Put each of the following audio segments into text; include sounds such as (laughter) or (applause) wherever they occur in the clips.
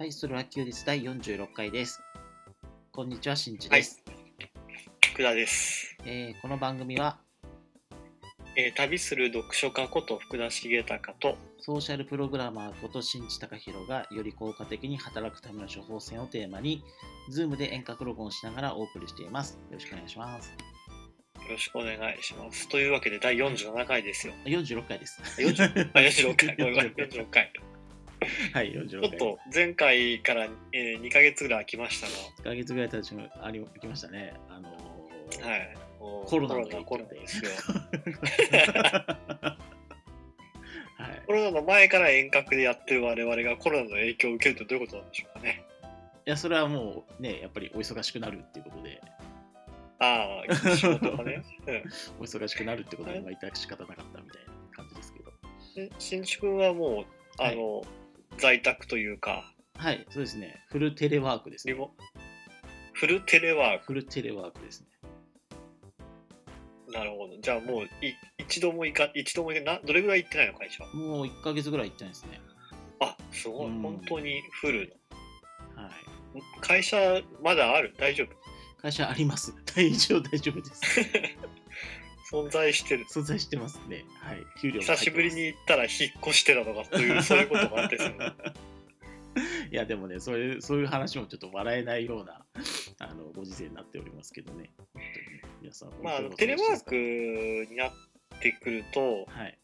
はい、それは休日第46回です。こんにちは、しんちです、福田です、えーこの番組は、えー旅する読書家こと福田茂隆とソーシャルプログラマーこと新地隆弘がより効果的に働くための処方箋をテーマに、Zoom で遠隔録音しながらお送りしています。よろしくお願いします。よろしくお願いします。というわけで第47回ですよ。あ46回です。40あ46回ごめんごめん46回。(laughs) はい、46回。ちょっと前回から、え2ヶ月ぐらい空きました1ヶ月ぐらい経ちありきましたね。あのーが、はい、コロナのコですよ。(laughs) はいコロナの前から遠隔でやってる我々がコロナの影響を受けるとどういうことなんでしょうかね。いや、それはもうね、やっぱりお忙しくなるっていうことで、ああ、仕事がね。(laughs) うんお忙しくなるってことで、まあ、致し方なかったみたいな感じですけど。で新築はもう、あの、在宅というか、はい、そうですね。フルテレワークですね。フルテレワーフルテレワークですね。ク。なるほど。じゃあもうい一度も行か、一度も行かな、どれぐらい行ってないの会社もう1ヶ月ぐらい行ってないですね。あ、すごい。うん本当にフルはい。の。会社まだある？大丈夫？会社あります。大丈夫、大丈夫です。(laughs) 存在してる。存在してますね。はい。給料久しぶりに行ったら引っ越してたとか、そういう、(laughs) そういうことがあってするの。いや、でもね、そういう、そういう話もちょっと笑えないような、あの、ご時世になっておりますけどね。皆さん、まあ、テレワークになってくると、はい。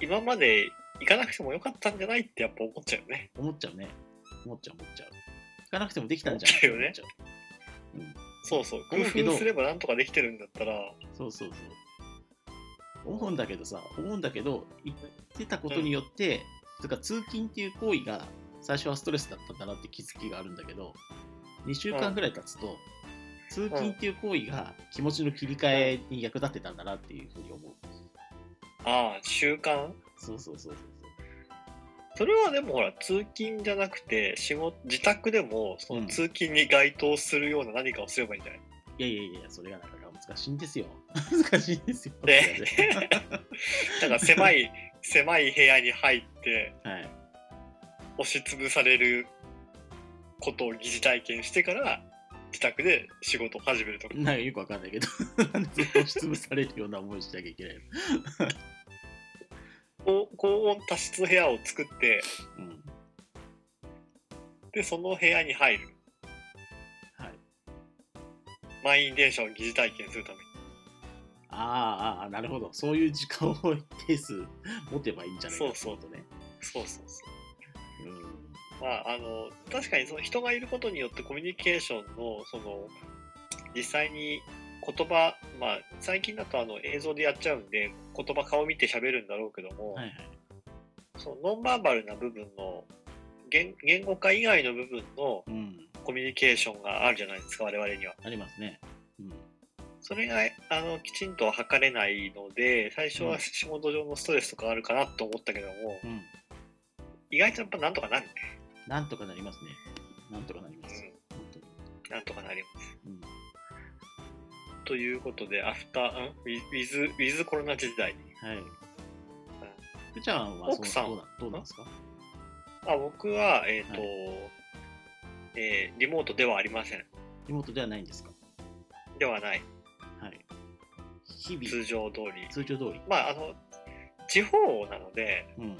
今まで行かなくてもよかったんじゃないってやっぱ思っちゃうよね。思っちゃうね。思っちゃう、思っちゃう。行かなくてもできたんじゃない思っちゃうよねうん。そうそう。工夫すればなんとかできてるんだったら、そうそうそう。思うんだけどさ、思うんだけど、行ってたことによって、とか通勤っていう行為が最初はストレスだったんだなって気づきがあるんだけど、2週間ぐらい経つと、通勤っていう行為が気持ちの切り替えに役立ってたんだなっていうふうに思う。ああ、習慣？そうそうそうそうそれはでもほら通勤じゃなくて仕事自宅でもその通勤に該当するような何かをすればいいんじゃない、いやいやいや、それがなかなか難しいんですよ。(laughs) 難しいんですよ。でなんか狭い狭い部屋に入ってはい。押しつぶされることを疑似体験してから自宅で仕事を始めるとかなんかよくわかんないけど、(laughs) 押しつぶされるような思いしなきゃいけないの？高高温多湿の部屋を作ってうん。でその部屋に入るはい。満員電車を疑似体験するためにあーあー、なるほど。そういう時間を一定数持てばいいんじゃないかってそうことね。そうそうそううん。まあ、あの確かにその人がいることによってコミュニケーションのその実際に言葉、まあ、最近だとあの映像でやっちゃうんで言葉顔見て喋るんだろうけども、はいはい。そのノンバーバルな部分の言言語化以外の部分のうん。コミュニケーションがあるじゃないですか我々には。ありますね。うん。それがあのきちんと測れないので最初は仕事上のストレスとかあるかなと思ったけども、うん。意外とやっぱなんとかなるね。なんとかなりますね。なんとかなります。うん。なんとかなります。うん。ということで、アフター、んウィズ、ウィズコロナ時代。はい。福ちゃんはそ奥さんのどうなどうなんですか？あ僕は、えっ、と、はえーリモートではありません。リモートではないんですか？ではない。はい。日々、通常通り。通常通り？まあ、あの、地方なので、うん。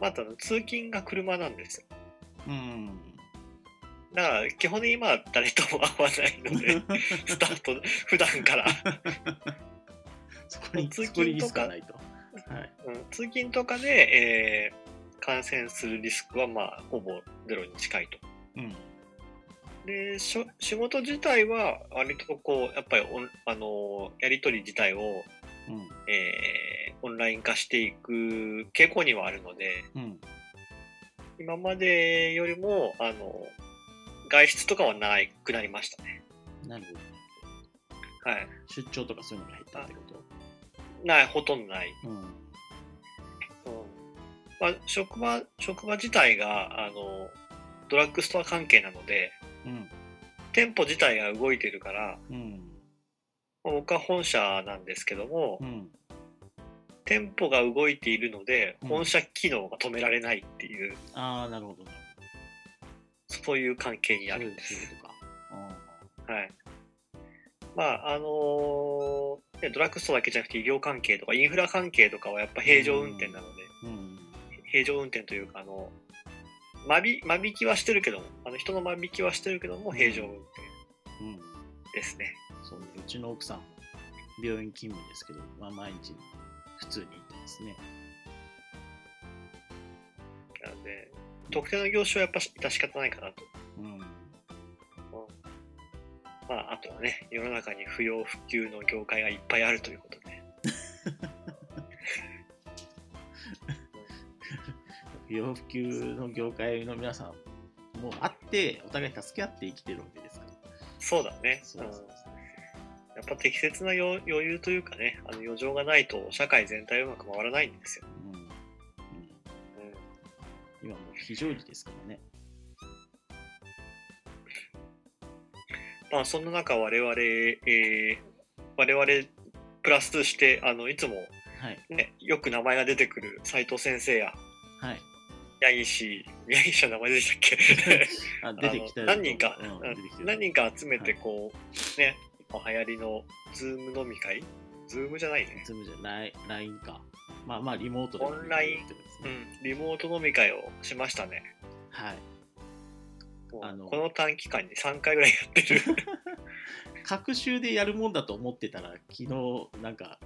また通勤が車なんですよ。うん。だから、基本的に今は誰とも会わないので、(laughs) スタート、普段から、そこに、通勤とか。はい。うん、通勤とかで、えー感染するリスクは、まあ、ほぼゼロに近いと。うん。でしょ仕事自体は割とこうやっぱりあのやり取り自体を、うん。えーオンライン化していく傾向にはあるのでうん。今までよりもあの外出とかはなくなりましたね。なるほど。はい。出張とかそういうのが減ったってこと？ないほとんどない。うん。うんまあ、職場職場自体があのドラッグストア関係なのでうん。店舗自体が動いてるからうん。まあ僕は本社なんですけども、うん。店舗が動いているので、うん本社機能が止められないっていう、ああ、なるほどなるそういう関係に。あるんです。そうはい。まあ、あのーねドラッグストアだけじゃなくて医療関係とかインフラ関係とかはやっぱ平常運転なので、ーうん。平常運転というか、あの、間引間引きはしてるけども、あの人の間引きはしてるけども、平常運転うん。ですね。そうね、うちの奥さん、病院勤務ですけど、まあ、毎日普通に行ってますね。なので、特定の業種はやっぱ致し方ないかなと。うん。まあ、あとはね、世の中に不要不急の業界がいっぱいあるということで。(laughs) 不要不急の業界の皆さんもあって、お互い助け合って生きてるわけですから。そうだね。そうそううんやっぱ適切な余余裕というかね、あの余剰がないと社会全体うまく回らないんですよ。非常時ですからね。まあ、そんな中、我々、えー我々プラスして、あのいつも、はい。ね、よく名前が出てくる斉藤先生やはい。八木氏、八木氏は名前 (laughs) 出てきたっけ？あ出てきた何人か、うん、何人か集めて、はいこう、ね、今流行りの Zoom 飲み会？ Zoom じゃないね。 Zoom じゃない、LINE か。まあまあ、リモートで。オンライン。うん、リモート飲み会をしましたね。はい。あのこの短期間に3回ぐらいやってる。(laughs) 隔週でやるもんだと思ってたら、昨日、なんか、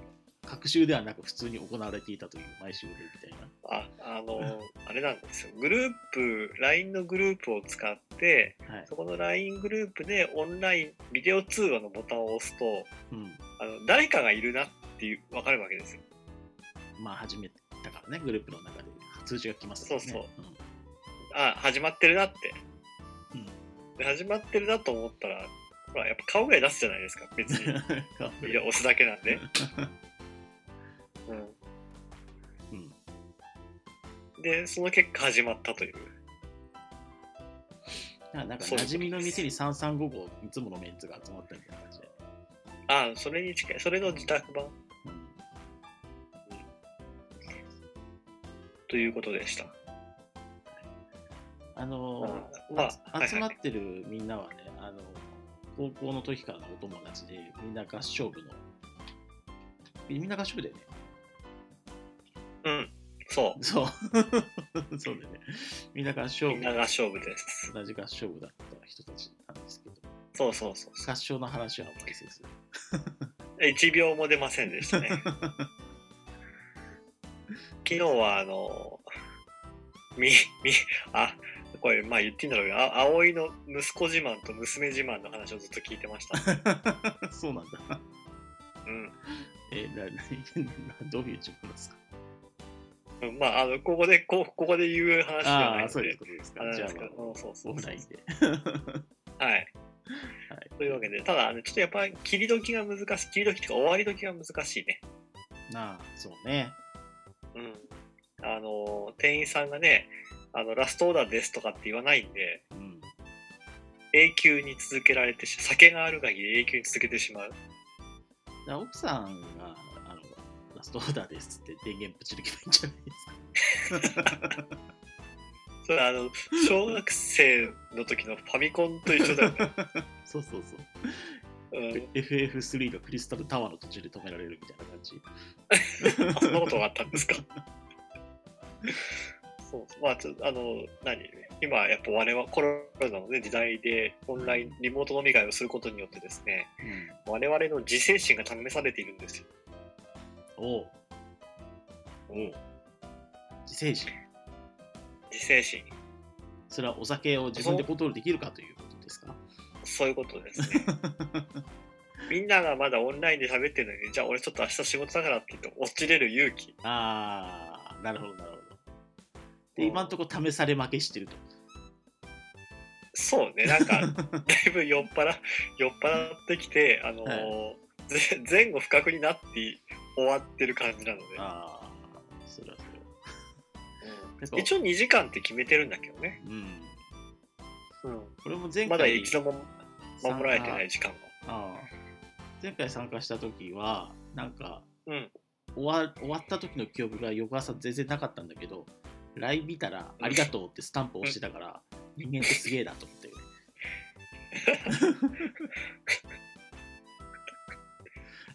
隔週ではなく普通に行われていたという、毎週でみたいな。あ、あの、(laughs) あれなんですよ。グループ、LINE のグループを使って、はい。そこの LINE グループでオンライン、ビデオ通話のボタンを押すと、うん。あの誰かがいるなっていう、わかるわけですよ。まあ、始めたからね、グループの中で通知が来ますからね。そうあ、始まってるなって。うん。で始まってるなと思ったら、ほら、やっぱ顔ぐらい出すじゃないですか、別に。(laughs) いや押すだけなんで。(laughs) うん。うん。で、その結果始まったという。なんか、馴染みの店に3355いつものメンツが集まったみたいな感じで。あ、それに近い、それの自宅版ということでした。あの集まってるみんなはね、あの高校の時からのお友達で、みんな合唱部の、みんな合唱部だよね。うん、そう。そう。(laughs) そうだよね。みんな合唱部みんなが勝負です。同じ合唱部だった人たちなんですけど、そうそうそうそ合唱の話はあんまりせず。う。1秒も出ませんでしたね。(laughs) 昨日は、あの、み、み、あ、これ、まあ言っていいんだろうけど、あ葵の息子自慢と娘自慢の話をずっと聞いてました。(laughs) そうなんだ。うん。えなな (laughs) どういう自分ですか？うんまあ、あの、ここで、こここで言う話じゃああ、ないのでそういうこ、とですか。じゃあ、なんですけど、うんそうそうオフラインで。(laughs) はい。はい。というわけで、ただ、ちょっとやっぱり切り時が難しい、切り時っていうか終わり時が難しいね。なあ、そうね。うん。あの、店員さんがね、あの、ラストオーダーですとかって言わないんで、うん。永久に続けられてし、酒がある限り永久に続けてしまう。奥さんが、あの、ラストオーダーですって電源ぶち抜けばいいんじゃないですか。(laughs) それあの、小学生の時のファミコンと一緒だよね。(laughs) そうそうそう。うん、FF3 がクリスタルタワーの途中で止められるみたいな感じ。(laughs) あそんなことがあったんですか？そうまあ、ちょあの、何？今、やっぱ我々、コロナの、ね、時代で、オンライン、リモート飲み会をすることによってですね、うん。我々の自制心が試されているんですよ。おう。おう。自制心。自制心。それはお酒を自分でコントロールできるかというそういうことですね。(laughs) みんながまだオンラインで喋ってるのに、じゃあ俺ちょっと明日仕事だからって言って落ちれる勇気。ああ、なるほど、なるほど。で、うん今のところ試され負けしてると。そうね、なんか、(laughs) だいぶ酔っ払、酔っ払ってきて、あのーはぜ前後不覚になって終わってる感じなので、ああ、それはそれは。うん一応2時間って決めてるんだけどね。うん。うん、これも前回、まだ一度も守られてない時間が。前回参加した時はなんかうん。終わ終わった時の記憶が翌朝全然なかったんだけど LINE 見たら「ありがとう」ってスタンプ押してたから人間ってすげえなと思って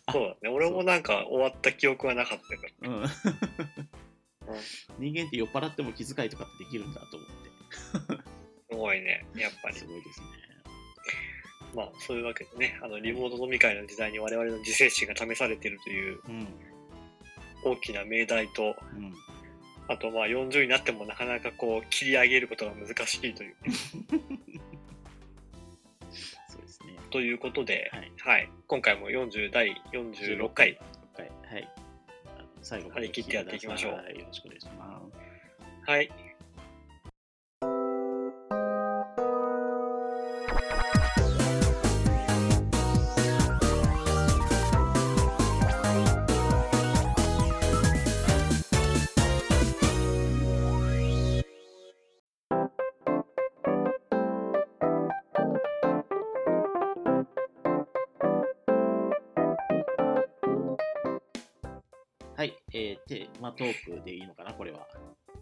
あ (laughs) (laughs) そうだね。俺もなんか終わった記憶はなかったから。うん人間って酔っ払っても気遣いとかってできるんだと思ってすごいね。やっぱりす。ごいですねまあ、そういうわけでね、あの、リモート飲み会の時代に我々の自制心が試されているといううん。大きな命題と、うん。あとまあ40になってもなかなかこう切り上げることが難しいという。(laughs) そうですね。ということで、はい。はい、今回も40第46回、はい。はい最後ま張り切ってやっていきましょう。はい。よろしくお願いします。はい。はい、えー、テーマトークでいいのかなこれは。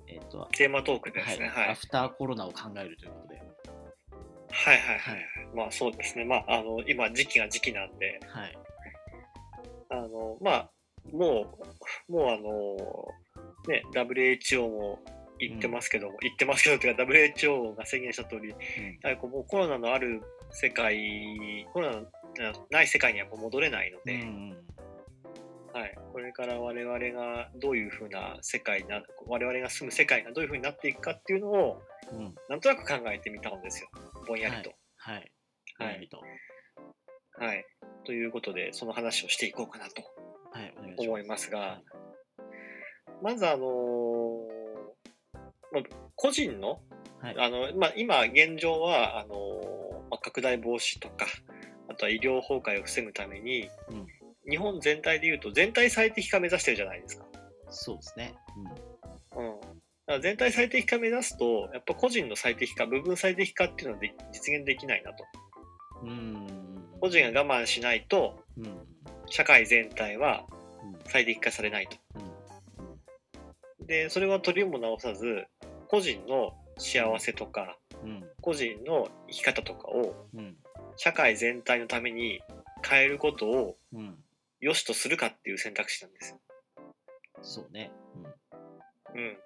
えっ、とテーマトークですね。はい。アフターコロナを考えるということで。はいはいはい。まあそうですね。まあ、あの、今時期が時期なんで、はい。あの、まあ、もう、もうあの、ね、WHO も言ってますけども、言ってますけど、というか WHO が宣言した通り、うん。もうコロナのある世界、コロナのない世界にはもう戻れないのうで、んはい、これから我々がどういうふうな世界な、我々が住む世界がどういうふうになっていくかっていうのを、うん。うんなんとなく考えてみたんですよ。ぼんやりと。はい。はい。はいと。はい。ということで、その話をしていこうかなと思いますが、はい。まずあのーまあ、個人の、はい。あの、まあ、今現状は、あのーまあ、拡大防止とか、あとは医療崩壊を防ぐために、うん日本全体でいうと全体最適化目指してるじゃないですか。そうですね。うん。だから全体最適化目指すと、やっぱ個人の最適化、部分最適化っていうのはで実現できないなと。うん。うん個人が我慢しないと、うん。うん社会全体はうん。最適化されないと。うん。で、それは取りも直さず、個人の幸せとか、うん。個人の生き方とかをうん。社会全体のために変えることをうん良しとするかっていう選択肢なんですよ。そうね。うん。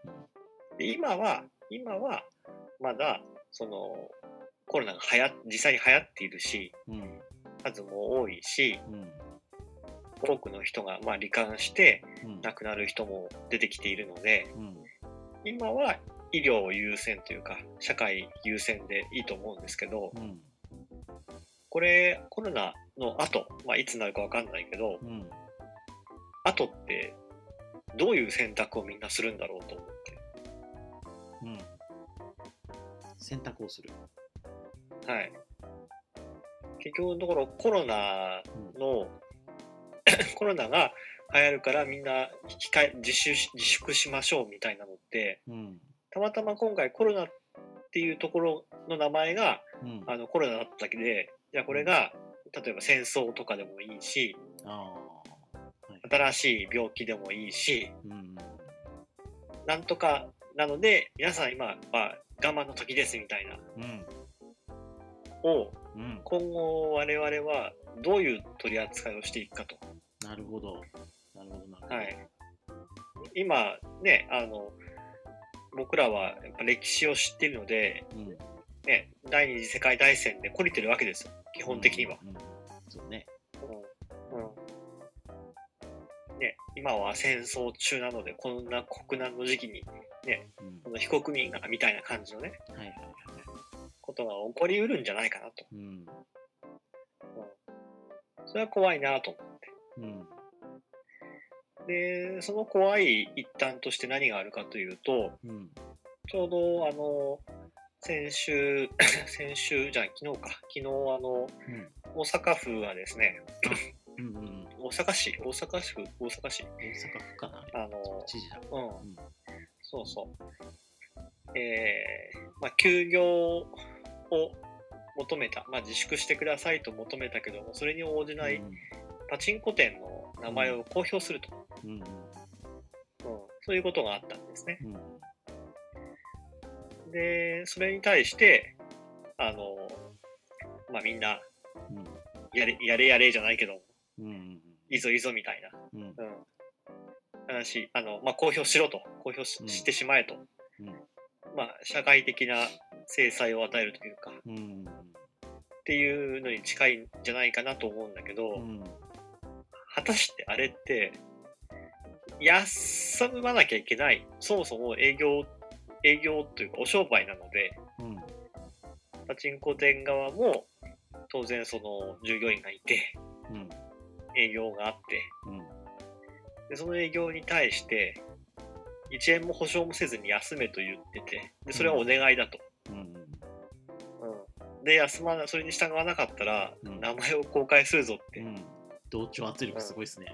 で今は、今はまだ、その、コロナが流行っ実際に流行っているし、うんうん。数も多いし、うん。多くの人がまあ罹患してうん。亡くなる人も出てきているので、うん。今は医療優先というか、社会優先でいいと思うんですけど、うんこれ、コロナの後、まあ、いつになるかわかんないけど、うん。後って、どういう選択をみんなするんだろうと思って。うん。選択をする。はい。結局のところ、コロナの、(coughs) コロナが流行るからみんな控え自粛し自粛しましょうみたいなのって、うん。たまたま今回コロナっていうところの名前がうん。あのコロナだっただけで、じゃあこれが、例えば戦争とかでもいいし、あ新しい病気でもいいし、ーうん。なんとかなので、皆さん今は我慢の時ですみたいな。うん。を、うん。今後我々はどういう取り扱いをしていくかと。なるほど。なるほどなるほど。はい。今ね、あの、僕らはやっぱ歴史を知っているので、うん。ね、第二次世界大戦で懲りてるわけですよ。基本的には。うんうんそうねうん。うん。ね、今は戦争中なので、こんな国難の時期に、うんこの非国民がみたいな感じのね、はいはいはいことが起こりうるんじゃないかなと。うんそれは怖いなと思って。うんで、その怖い一端として何があるかというと、うんちょうどあの、先週、(coughs) 先週じゃあ昨日か、昨日あの、うん。大阪府はですね、うん。うん大阪市、大阪市府、大阪市、大阪府かな。あの、知事だ。うん、ん。そうそう。えー、まあ、休業を求めた、まあ、自粛してくださいと求めたけども、それに応じないうん。パチンコ店の名前を公表すると。うん。うん、そういうことがあったんですね。うんで、それに対して、あの、まあみんな、やれやれやれじゃないけど、うんうんいいぞいいぞみたいな、うん。うん、話、あの、まあ公表しろと、公表しうん。してしまえと、うん。まあ社会的な制裁を与えるというか、っうんていうのに近いんじゃないかなと思うんだけど、うん。果たしてあれって、休まなきゃいけない、そもそも営業、営業というかお商売なので、うん。パチンコ店側も当然その従業員がいて、うん。営業があって、うん。でその営業に対して、1円も保証もせずに休めと言ってて、でそれはお願いだと。で、休まな、それに従わなかったら、うん。名前を公開するぞって。うん。同調圧力すごいですね。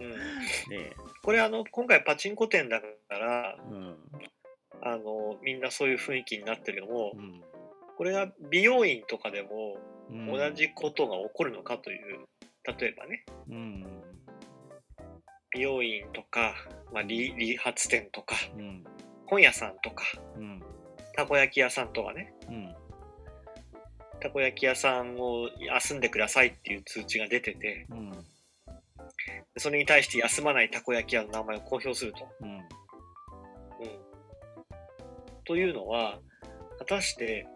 うん。ねこれあの、今回パチンコ店だから、うん。あの、みんなそういう雰囲気になってるけどもう、ん。これが美容院とかでもうん。同じことが起こるのかという、例えばね、うん。美容院とか、まあ、理理髪店とか、うん。本屋さんとか、うん。たこ焼き屋さんとかね、うん。たこ焼き屋さんを休んでくださいっていう通知が出てて、うんそれに対して休まないたこ焼き屋の名前を公表すると。うんうん、というのは、果たして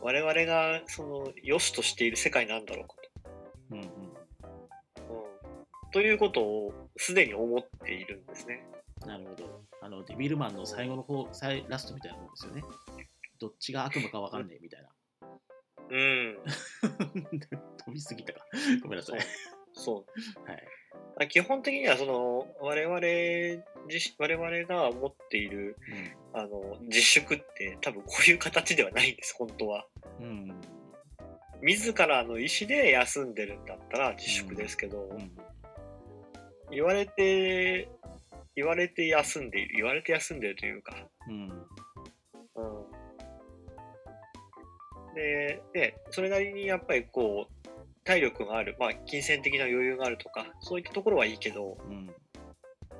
我々がその良しとしている世界なんだろうかうんうんと。うん、ということをすでに思っているんですね。なるほど。あのデビルマンの最後の方、最ラストみたいなもんですよね。どっちが悪夢かわかんないみたいな。うん、(laughs) 飛びすぎたか。ごめんなさい。そう。はい。あ基本的にはその我々自我々が持っているあの自粛って多分こういう形ではないんです本当はうん。うん。自らの意思で休んでるんだったら自粛ですけど、うん。言われて言われて休んでいる言われて休んでるというか、うん。うん、ででそれなりにやっぱりこう体力がある、まあ、金銭的な余裕があるとかそういったところはいいけどうん。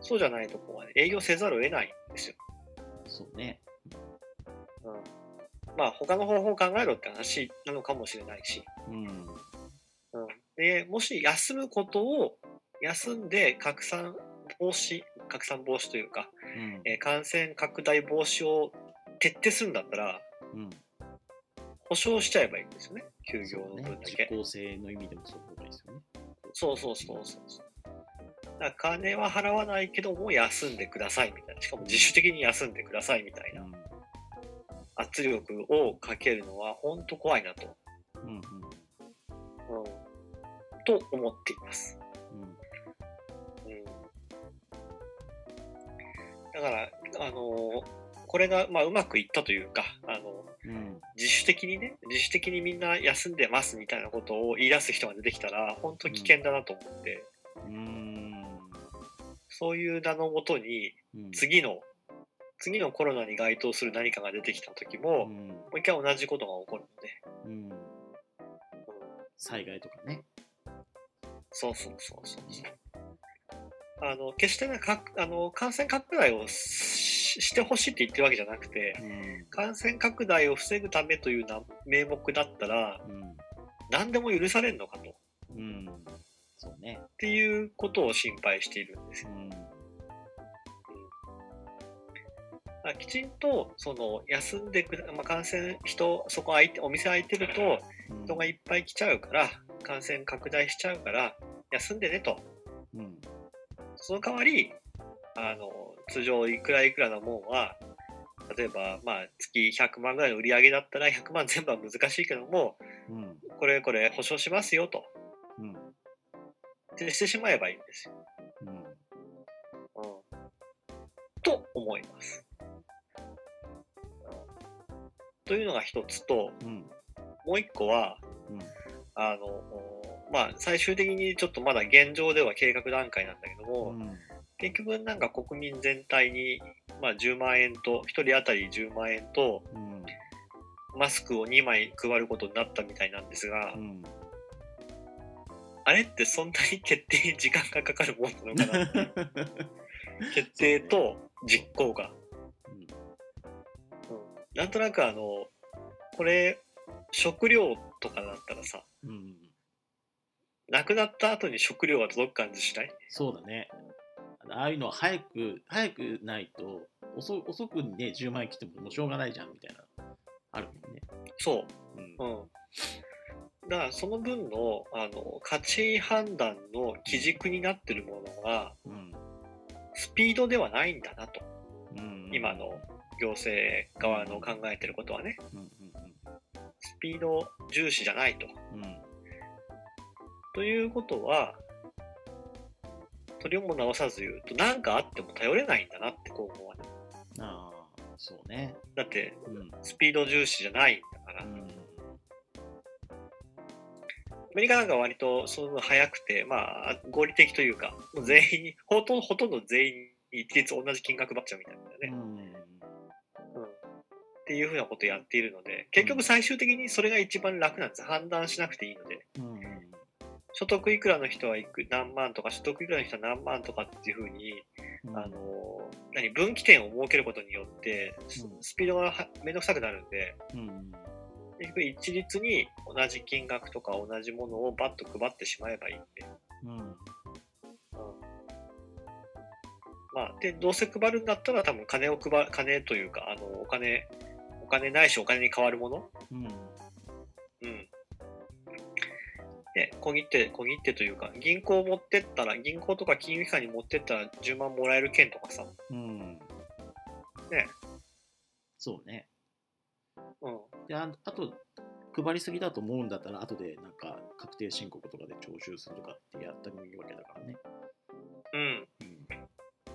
そうじゃないところは、ね、営業せざるを得ないんですよ。そうね。うん、まあ他の方法を考えろって話なのかもしれないし、うん。うん、でもし休むことを休んで拡散防止拡散防止というか、うん。えー感染拡大防止を徹底するんだったらうん。保証しちゃえばいいんですよね休業の分だ。け実効性の意味でもそういうですよね。そうそうそうそうそうだから金は払わないけども休んでくださいみたいなしかも自主的に休んでくださいみたいなうん。圧力をかけるのは本当怖いなと、うん。うん。うん、と思っていますうん。うんだから、あのこれが、まあ、うまくいったというか、あのうん。自主的にね、自主的にみんな休んでますみたいなことを言い出す人が出てきたら、本当危険だなと思って、うん。そういう名のもとに、うん。次の、次のコロナに該当する何かが出てきた時も、もうん。う一回同じことが起こるので、災害とかね。そうそうそうそうそう。あの決してねかあの感染拡大をししてほしいって言ってるわけじゃなくて、うん。感染拡大を防ぐためというな名目だったらうん。何でも許されるのかとっうん。そうね。ていうことを心配しているんですよ。うん。だからきちんとその休んでくだ、まあ、感染人そこ空いてお店空いてるとうん人がいっぱい来ちゃうから感染拡大しちゃうから休んでねとうん。その代わりあの通常いくらいくらのもんは例えばまあ月100万ぐらいの売り上げだったら100万全部は難しいけどもうん。これこれ保証しますよとうん。ってしてしまえばいいんですよ。うん。うん、と思います。というのが一つとうん。もう一個はうん。あのまあ最終的にちょっとまだ現状では計画段階なんだけども、うん。結局なんか国民全体に、まあ、10万円と1人当たり10万円とうん。マスクを2枚配ることになったみたいなんですが、うん。あれってそんなに決定に時間がかかるもんなのかな (laughs) 決定と実行が、なんとなくあのこれ食料とかだったらさうん、亡くなった後に食料が届く感じしない？そうだね。ああいうのは早く、早くないと、遅遅くにね、10万円来てももうしょうがないじゃんみたいな、あるもんね。そう。うん。うん。だからその分のあの価値判断の基軸になってるものがうん。スピードではないんだなと。うん今の行政側の考えてることはね。うんうんスピード重視じゃないと。うんうん。ということは取りも直さず言うと何かあっても頼れないんだなって今後はね。ああ、そうね。だってうんスピード重視じゃないんだから。うんアメリカなんか割とその早くて、まあ、合理的というか、もう全員に、ほとんどほとんど全員に一律同じ金額ばっちゃうみたいなね。うんうん。っていうふうなことをやっているので、結局最終的にそれが一番楽なんです。判断しなくていいの所得いくらの人はいく？何万とか、所得いくらの人は何万とかっていうふうに、うん。あの、何、分岐点を設けることによって、スピードがはめんどくさくなるんで、うん。結局一律に同じ金額とか同じものをバッと配ってしまえばいいんで。うん。うん。まあ、で、どうせ配るんだったら多分金を配る、金というか、あの、お金、お金ないしお金に変わるもの？うんうん。小切手、小切手というか、銀行持ってったら、銀行とか金融機関に持ってったら10万もらえる券とかさ、うんね。そうね。うん。でああと、配りすぎだと思うんだったら、後でなんか確定申告とかで徴収するとかってやったりもいいわけだからね。うん。うん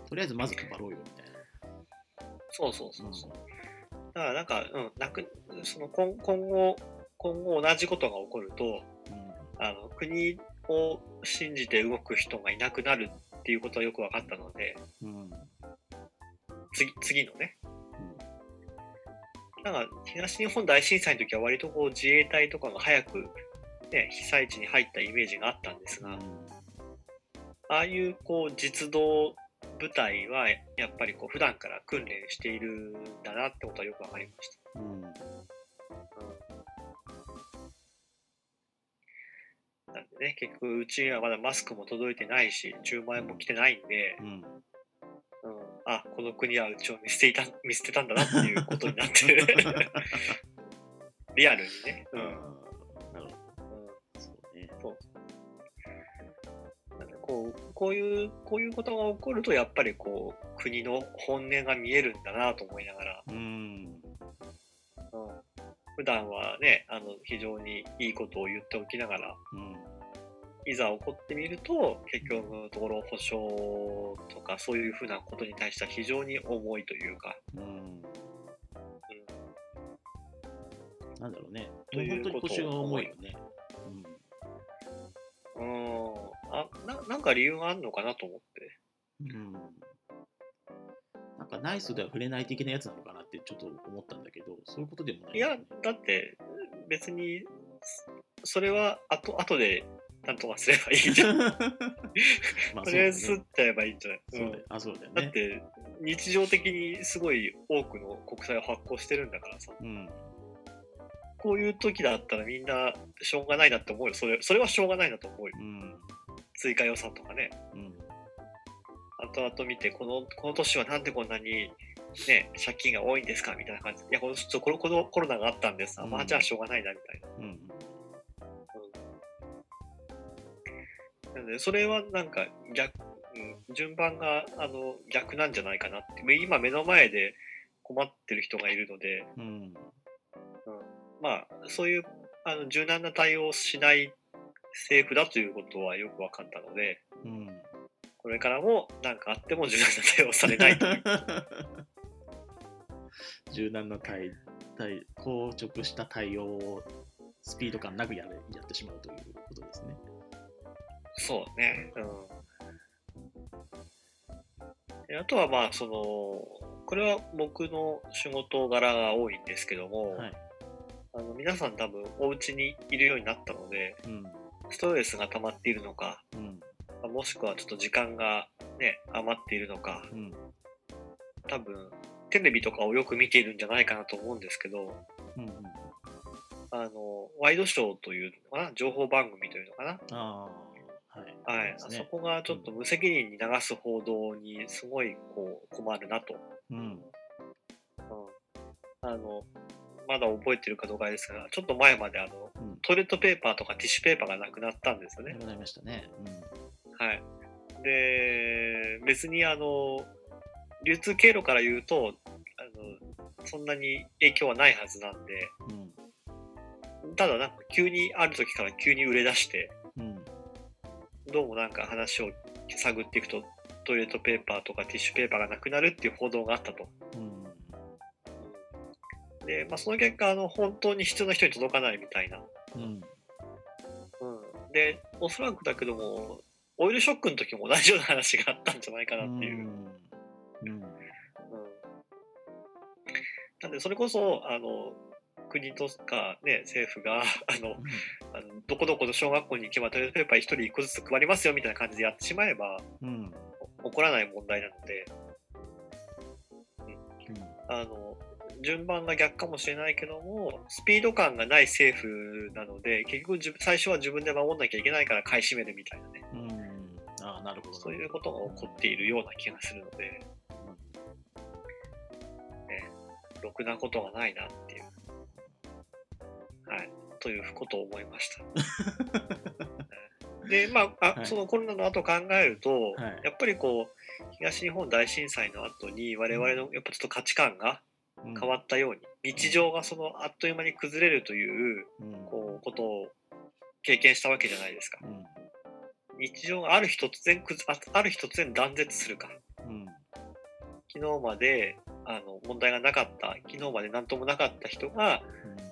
とりあえずまず配ろうよみたいな。そうそうそうそう。だからなんか、うん、なく、その今今後、今後同じことが起こると、あの国を信じて動く人がいなくなるっていうことはよく分かったので、うんうん次次のね。なんか東日本大震災の時は割とこう自衛隊とかが早く、ね、被災地に入ったイメージがあったんですが、ああいうこう実動部隊はやっぱりこう普段から訓練しているんだなってことはよく分かりました。うんなんでね、結局うちにはまだマスクも届いてないし、10万円も来てないんで、うん。うん、あこの国はうちを見捨ていた見捨てたんだなっていうことになってる。(laughs) リアルにね、うん。なるほど。うん、そうね。なんでこうこういうこういうことが起こるとやっぱりこう国の本音が見えるんだなと思いながら、うん。うん、普段はねあの非常にいいことを言っておきながら。うん。いざ起こってみると結局のところ保証とかそういうふうなことに対しては非常に重いというか、うん。なんだろうね。という本当に腰が重いよね。うんあななんか理由があるのかなと思って。うん。うん。なんかナイスでは触れない的なやつなのかなってちょっと思ったんだけど、そういうことでもないいや、だって別にそれは後後でなんとかすればいいじゃん。(laughs) まあとりあえず吸っちゃえばいいんじゃない、そうだよあ、そうだよね。だって日常的にすごい多くの国債を発行してるんだからさうん。こういう時だったらみんなしょうがないなって思うよそれそれはしょうがないなと思うようん。追加予算とかねうん。後々見てこのこの年はなんでこんなにね借金が多いんですか？みたいな感じでいやこのちょっとこのこのコロナがあったんです、あまあじゃあしょうがないなみたいなうん。なのでそれはなんか逆、うん、順番があの逆なんじゃないかなって今目の前で困ってる人がいるので、うん。うん、まあそういうあの柔軟な対応をしない政府だということはよく分かったのでうん。これからも何かあっても柔軟な対応されないという (laughs) 柔軟な対対硬直した対応をスピード感なくやれやってしまうという。そうね。うん。であとはまあ、その、これは僕の仕事柄が多いんですけども、はい。あの皆さん多分お家にいるようになったので、うん。ストレスが溜まっているのか、うんまあもしくはちょっと時間がね、余っているのか、うん多分、テレビとかをよく見ているんじゃないかなと思うんですけど、うんうんあの、ワイドショーというのかな、情報番組というのかな、はい。はい、そこがちょっと無責任に流す報道にすごいこう困るなと。うん。うん、あの、まだ覚えてるかどうかですが、ちょっと前まであの、うん。トイレットペーパーとかティッシュペーパーがなくなったんですよね。なくなりましたね。はい。で、別にあの、流通経路から言うと、あの、そんなに影響はないはずなんで、うん。ただなんか急にある時から急に売れ出して、うんどうもなんか話を探っていくと、トイレットペーパーとかティッシュペーパーがなくなるっていう報道があったと。うんで、まあ、その結果、あの、本当に必要な人に届かないみたいな。うんうん。で、おそらくだけども、オイルショックの時も同じような話があったんじゃないかなっていう。うんうんなんで、それこそ、あの、国とかね、政府が、(laughs) あの、あのどこどこの小学校に行けばトイレットペーパー1人1個ずつ配りますよみたいな感じでやってしまえば、うん。起こらない問題なので、うん。あの、順番が逆かもしれないけども、スピード感がない政府なので、結局最初は自分で守んなきゃいけないから買い占めるみたいなね、うん。ああなるほど。そういうことが起こっているような気がするので、ろくなことがないなっていう。はい。ということを思いました。(laughs) で、まあ、あはい。そのコロナの後考えると、はい。やっぱりこう、東日本大震災の後に我々のやっぱちょっと価値観がうん。変わったように、日常がそのあっという間に崩れるといううん。こうことを経験したわけじゃないですか。うん。日常がある日突然あある日突然断絶するか。うん。昨日まであの問題がなかった、昨日まで何ともなかった人が、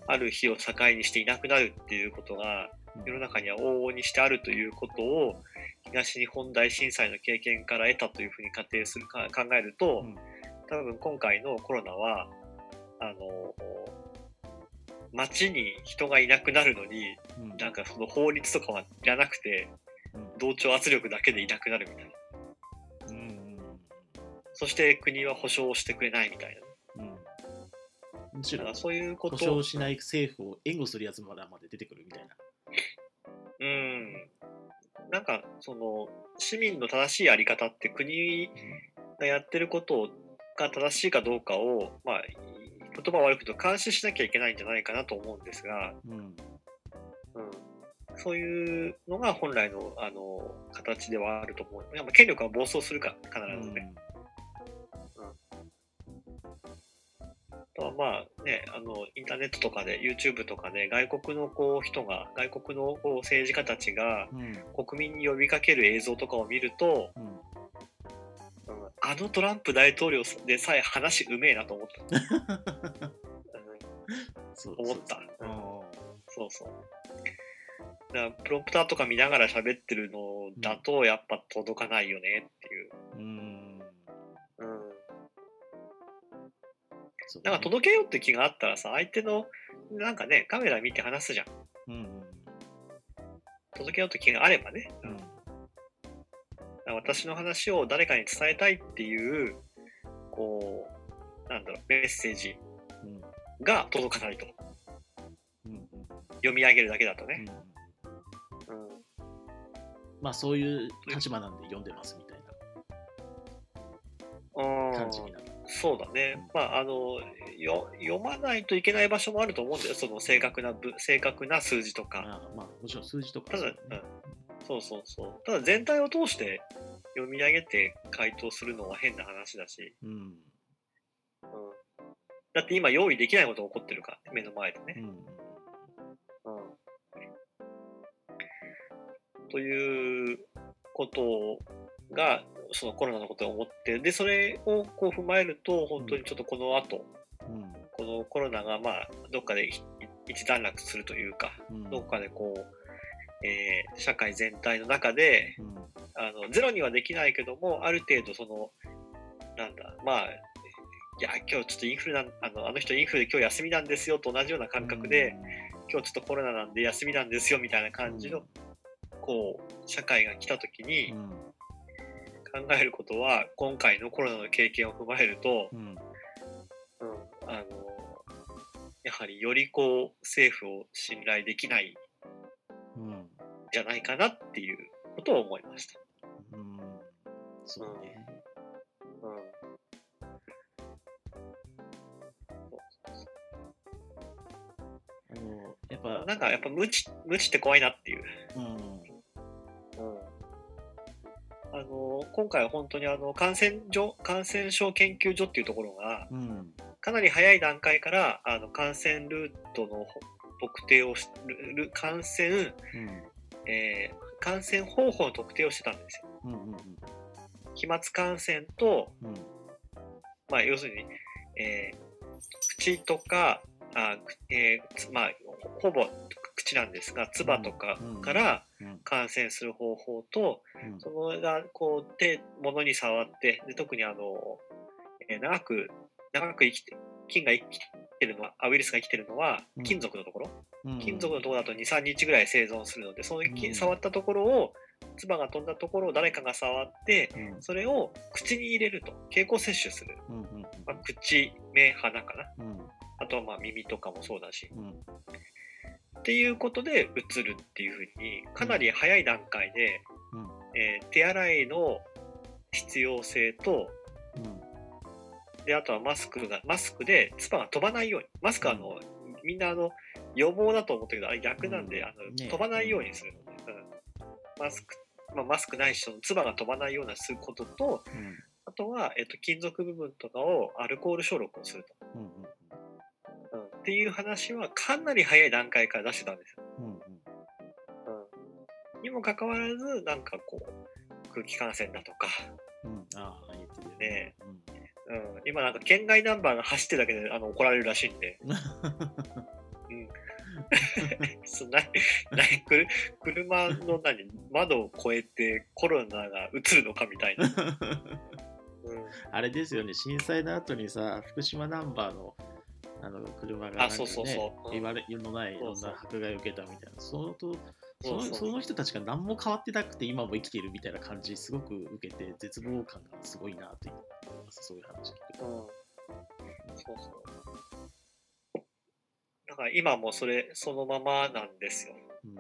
ある日を境にしていなくなるっていうことが世の中には往々にしてあるということを東日本大震災の経験から得たというふうに仮定するか考えると、うん。多分今回のコロナはあの街に人がいなくなるのにうん。なんかその法律とかはいらなくてうん。同調圧力だけでいなくなるみたいな。うんそして国は保証をしてくれないみたいな。うんむしろそういうこ保と証しない政府を援護するやつまで出てくるみたいな。うん。なんかその市民の正しいあり方って国がやってることが正しいかどうかを、まあ、言葉悪くと監視しなきゃいけないんじゃないかなと思うんですが、うん。うん、そういうのが本来のあの形ではあると思う。やっぱ権力は暴走するから必ずね。あとまあね、あのインターネットとかで YouTube とかで外国のこう人が外国のこう政治家たちが国民に呼びかける映像とかを見ると、うん。うんあのトランプ大統領でさえ話うめえなと思った。(laughs) うん思った。そう。そうそう。だからプロンプターとか見ながら喋ってるのだとやっぱ届かないよねなんか届けようって気があったらさ、相手のなんかね、カメラ見て話すじゃん。うん届けようって気があればね。うん私の話を誰かに伝えたいっていう、こう、なんだろう、メッセージうんが届かないと。うんうん読み上げるだけだとね。うんうん。まあそういう立場なんで読んでますみたいうんな感じになる。そうだね。まあ、あの、よ読まないといけない場所もあると思うんだよ。その正確なぶ、正確な数字とか。まあまあもちろん数字とかただ、そうん、そうそうそう。ただ全体を通して読み上げて回答するのは変な話だし。うんうん。だって今用意できないことが起こってるから、目の前でね。うんうん。ということが、そのコロナのことを思って、で、それをこう踏まえると、本当にちょっとこの後、うん。このコロナがまあどっかでひ一段落するというか、うん。どっかでこう、えー社会全体の中でうん。あのゼロにはできないけどもある程度そのなんだまあいや今日ちょっとインフルなんあのあの人インフルで今日休みなんですよと同じような感覚で、今日ちょっとコロナなんで休みなんですよみたいな感じのこう社会が来た時うにん考えることは今回のコロナの経験を踏まえると、うん。うん、あのやはりよりこう政府を信頼できないんうんじゃないかなっていうことを思いました。うん。そうね。うん。そうそうそあのやっうぱなんかやっぱ無知無知って怖いなっていう。の今回は本当にあの感染所感染症研究所っていうところがうん。かなり早い段階からあの感染ルートの特定をしるる感染、うん。えー感染方法の特定をしてたんですよ。うんうん飛沫感染と、うん。まあ、要するに、えー口とかあ、くえーつまあ、ほぼ口なんですが唾とかうんうんからうん。感染する方法と、うんそのがこう手物に触ってで特にあの、えー長く長く生きて菌が生きてるのはあウイルスが生きてるのはうん。金属のところ、うん。金属のところだと23日ぐらい生存するのでその触ったところを唾が飛んだところを誰かが触ってうん。それを口に入れると経口摂取する、うんうんまあ、口目鼻かな？うん。あとはまあ耳とかもそうだし。うん。っていうことでうつるっていうふうにかなり早い段階で、うんえー手洗いの必要性とうんであとはマスクがマスクで唾が飛ばないように。マスクはあの、みんなあの予防だと思ったけどあれ逆なんで、うん。あのね飛ばないようにするので、うん。マスク、まあ、マスクないしその唾が飛ばないようなすることとうん。あとは、えっと、金属部分とかをアルコール消毒をすると、うん。うん、っていう話はかなり早い段階から出してたんですよ。うんうんうん、にもかかわらずなんかこう空気感染だとか、うん。ああ言ってね。うん。うん、今なんか県外ナンバーが走ってるだけであの怒られるらしいんで。(laughs) (laughs) そうないないくる車の何窓を越えてコロナが移るのかみたいな。うん、あれですよね、震災の後にさ、福島ナンバーのあの車がなんか、ね、あそうそうそう。うん。言われ世のないいろんな迫害を受けたみたいな、そのとそのその人たちが何も変わってなくて今も生きているみたいな感じ、すごく受けて、絶望感がすごいなと思います、そういう話聞くと。うん、そうそう。だから今もそれそのままなんですよ。うん。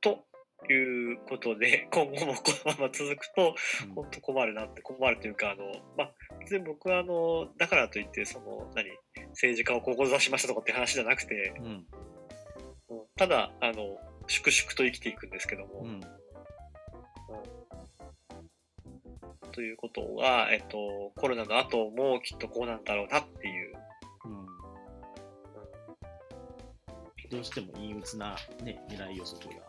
ということで (laughs) 今後もこのまま続くとうん。本当困るなって困るというかあのまあ別に僕はあのだからといってその何政治家を志しましたとかって話じゃなくて、うんうんただあの粛々と生きていくんですけども、うん。ということは、えっと、コロナの後もきっとこうなんだろうなっていう、うん。どうしても陰鬱な、ね、未来予測が。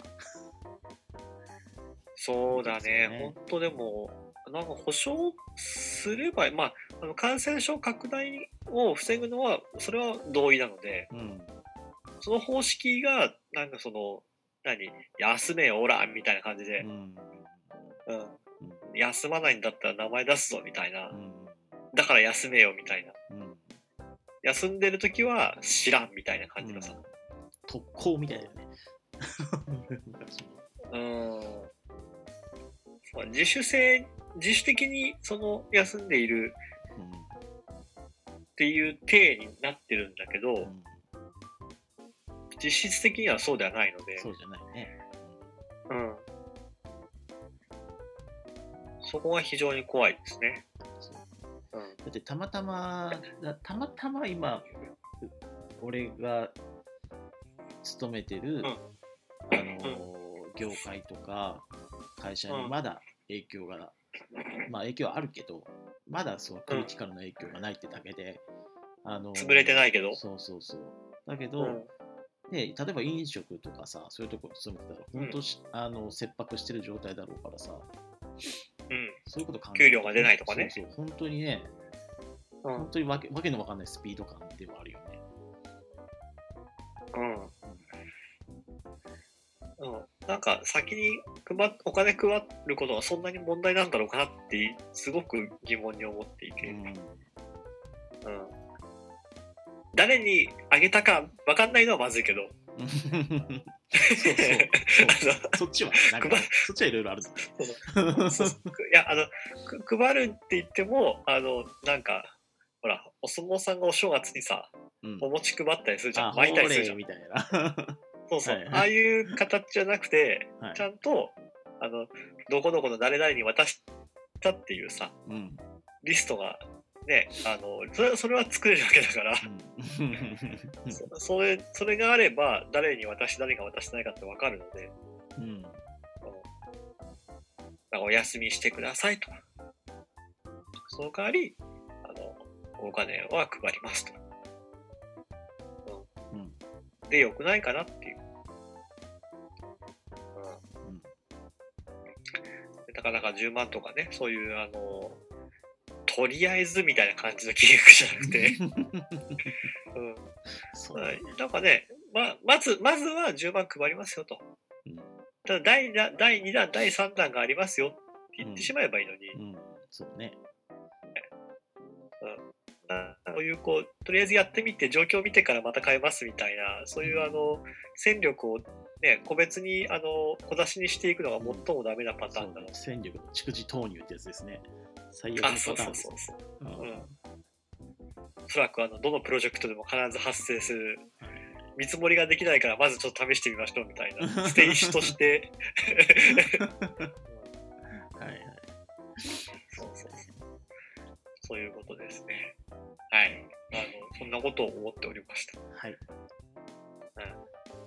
そうだね。ね、本当でも、なんか保証すれば、まあ、あの感染症拡大を防ぐのは、それは同意なので、うんその方式が、なんかその、何、休めよ、おらみたいな感じで。う、ん。うん、休まないんだったら名前出すぞみたいな。う、ん。だから休めよみたいな、うん。休んでる時は知らんみたいな感じのさ、特攻みたいだよね。(laughs) うん。そう自主性、自主的にその休んでいるっていう体になってるんだけど、うんうん実質的にはそうではないので、そうじゃないね。うん、そこが非常に怖いですね。そう。うん。だってたまたま、だたまたま今、う俺が勤めてる、ん。あのー業界とか会社にうん。まだ影響が、まあ影響はあるけど、まだその空気からの影響がないってだけで、あのー潰れてないけど。そうそうそう。だけど、うんね、例えば飲食とかさ、そういうところ勤めてたら、本当し、あの切迫してる状態だろうからさ、うん。そういうこと考え給料が出ないとかね。そうそう、本当にね、うん。本当にわけわけのわかんないスピード感ではあるよね。うん。うん、なんか先に配っお金配ることはそんなに問題なんだろうかなってすごく疑問に思っていて、うん。うん、誰にあげたか分かんないのはまずいけど、そっちは、なんか配、そっちはいろいろあるんだそうそう。そういやあのく配るって言ってもあのなんかほらお相撲さんがお正月にさうん。お餅配ったりするじゃあ、ん。ほ巻いたりするじゃん。みたいな。そうそう、はいはい。ああいう形じゃなくて、はい。ちゃんとあのどこどこの誰々に渡したっていうさうん。リストがねあのそれそれは作れるわけだから、うん。(laughs) そそれそれがあれば誰に渡し誰が渡してないかって分かるので。うん。お休みしてくださいと。その代わりあのお金は配りますと、うん。うん、でよくないかなっていう、うん。うん。なかなか10万とかね、そういう、あの、とりあえずみたいな感じの金額じゃなくて、(laughs) う。んそうなんかね、ままず、まずは10万配りますよと。うん。ただ第な、第2弾、第3弾がありますよって言ってしまえばいいのに、うん。そうね。なそういうこう、とりあえずやってみて、状況を見てからまた変えますみたいな、そういうあの、戦力をね、個別にあの小出しにしていくのが最もダメなパターンだうね。戦力の蓄次投入ってやつですね。最悪のパターンそうそうそう。う。ん。うん。おそらくあのどのプロジェクトでも必ず発生する見積もりができないからまずちょっと試してみましょうみたいな。ステージとして。(laughs) はいはい。そうそうそう。そういうことですね。はい。あのそんなことを思っておりました、はい。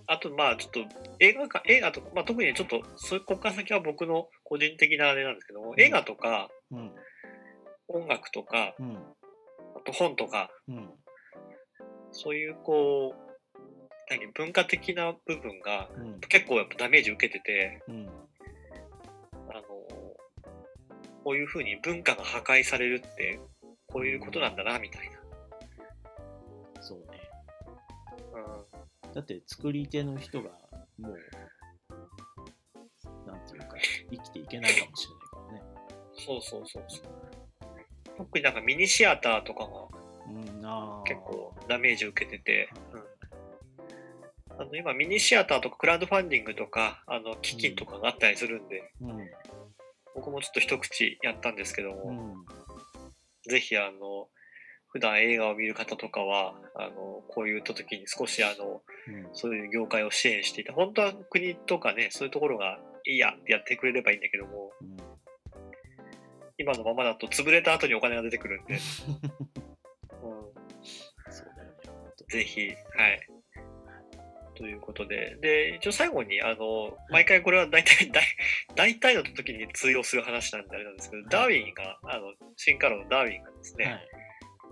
うん、あとまあちょっと映画か映画とか、まあ、特にちょっとそういうここから先は僕の個人的なあれなんですけども、ん映画とかうん。音楽とかうん。あと本とかうん。そういうこう何文化的な部分がうん。結構やっぱダメージ受けててうん。あのこういうふうに文化が破壊されるってこういうことなんだなみたいそうね。な、うん、だって作り手の人がもう、なんていうか、生きていけないかもしれないからね。そうそうそうそう特になんかミニシアターとかが結構ダメージ受けてて、うん、あの今ミニシアターとかクラウドファンディングとかあの基金とかがあったりするんで、うん。僕もちょっと一口やったんですけども、うん。ぜひあの普段映画を見る方とかはあのこういう時に少しあのうん。そういう業界を支援していた本当は国とかねそういうところがいいやってやってくれればいいんだけどもうん。今のままだと潰れた後にお金が出てくるんで、(laughs) うん、そうだよね。本当ぜひはいということでで一応最後にあの毎回これは大体 (laughs) 大大体の時に通用する話なんであれなんですけど、いダーウィンがあの進化論のダーウィンがですね、はい。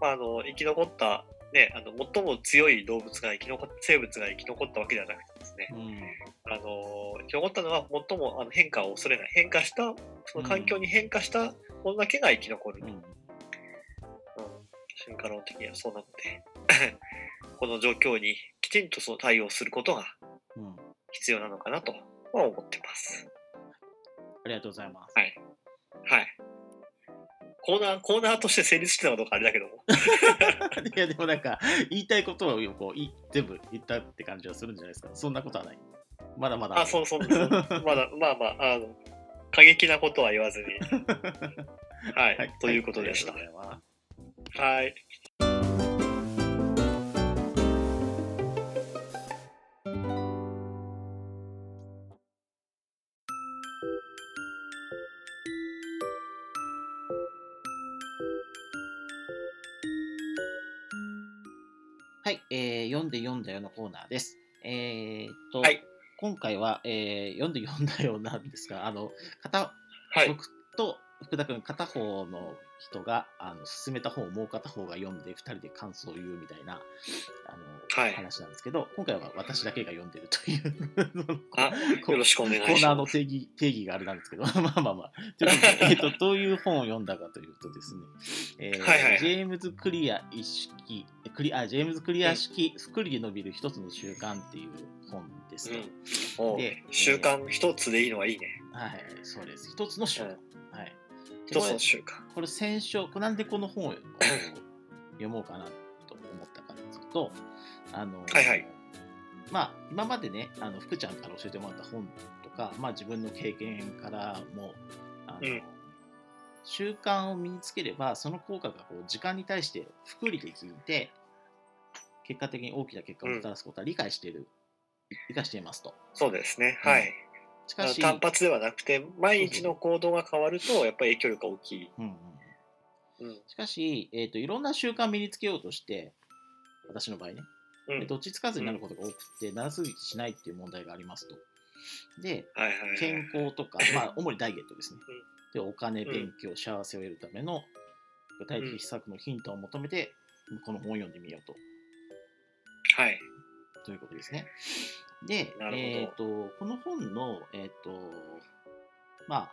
まあ、あの生き残った、ね、あの最も強い動物が生き残っ生物が生き残ったわけではなくてですね、うん。あの生き残ったのは最もあの変化を恐れない変化したその環境に変化したものだけが生き残る、うんうん。進化論的にはそうなので (laughs) この状況にきちんとその対応することがうん。必要なのかなとは思ってます。ありがとうございます。はい、はいコーナーコーナーとして成立してたかどうかあれだけども (laughs) いや、でもなんか、言いたいことをこうい全部言ったって感じはするんじゃないですか。そんなことはない。まだまだ。あそうそうそうまだまあまああの過激なことは言わずに (laughs) はい、はい。ということでした。はい。んだよのコーナーです。えーっと、はい今回は、えー読んで読んだよなんですが、あの、片、はい。僕と福田君、片方の人があの進めた本をもう片方が読んで、2人で感想を言うみたいなあの、はい話なんですけど、今回は私だけが読んでるという。あ、(laughs) よろしくお願いしコーナーの。定義定義があれなんですけど、(laughs) まあまあまあ。ということで、えっと、どういう本を読んだかというとですね、えーはいはいジェームズ・クリア意識、クリあジェームズ・クリア式、福利で伸びる一つの習慣っていう本ですと。うん、で習慣一つでいいのはいいね。はい、そうです。一つの習慣。はい。で一これつの習慣。これ先週、これなんでこの本を読もうかなと思ったかというと、あの、はいはいまあ、今までね、あの福ちゃんから教えてもらった本とか、まあ、自分の経験からも、あのうん習慣を身につければ、その効果がこう時間に対して複利で効いて、結果的に大きな結果をもたらすことは理解している、理解していますと。そうですね。うんはい。しかし、単発ではなくて、毎日の行動が変わると、やっぱり影響力が大きい。うんうんうん。しかし、えーと、いろんな習慣を身につけようとして、私の場合ね、うん。どっちつかずになることが多くて、長続きしないっていう問題がありますと。で、はいはいはい。健康とか、(laughs) まあ、主にダイエットですね。で、お金、勉強、幸せを得るための具体的施策のヒントを求めて、この本を読んでみようと。はい。ということですね。で、えっ、と、この本の、えっ、と、まあ、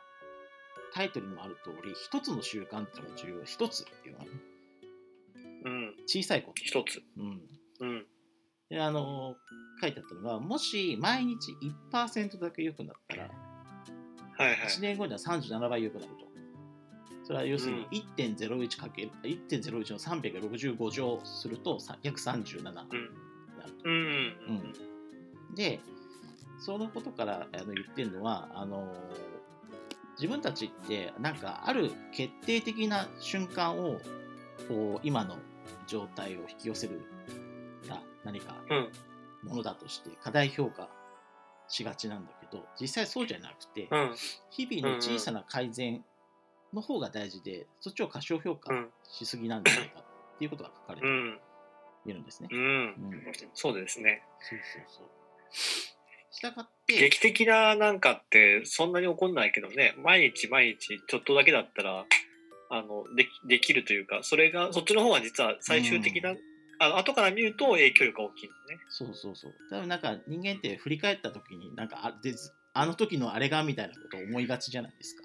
タイトルにもある通り、一つの習慣っていうのが重要。一つっていうのはね、うん。小さいこと。一つ。うん。うん。で、あの、書いてあったのが、もし毎日1%だけ良くなったら、はいはい。1年後には37倍良くなると。それは要するに1.01かける、1.01の365乗するとさ約37になると。うん。うん。うんで、そのことからあの言ってるのは、あの自分たちってなんかある決定的な瞬間をこう今の状態を引き寄せるが何かうん。ものだとして過大評価しがちなんだけど実際そうじゃなくてうん。日々の小さな改善の方が大事でそっちを過小評価うん。しすぎなんじゃないかっていうことが書かれてうん。いるんですね。うん。うんそうですね。そうそうそう。したがって、劇的ななんかってそんなに起こんないけどね。毎日毎日ちょっとだけだったらあのできできるというかそれがそっちの方が実は最終的な、あの後から見ると影響力が大きいんですね。そうそうそう。多分なんか人間って振り返った時になんかあであの時のあれがみたいなことを思いがちじゃないですか。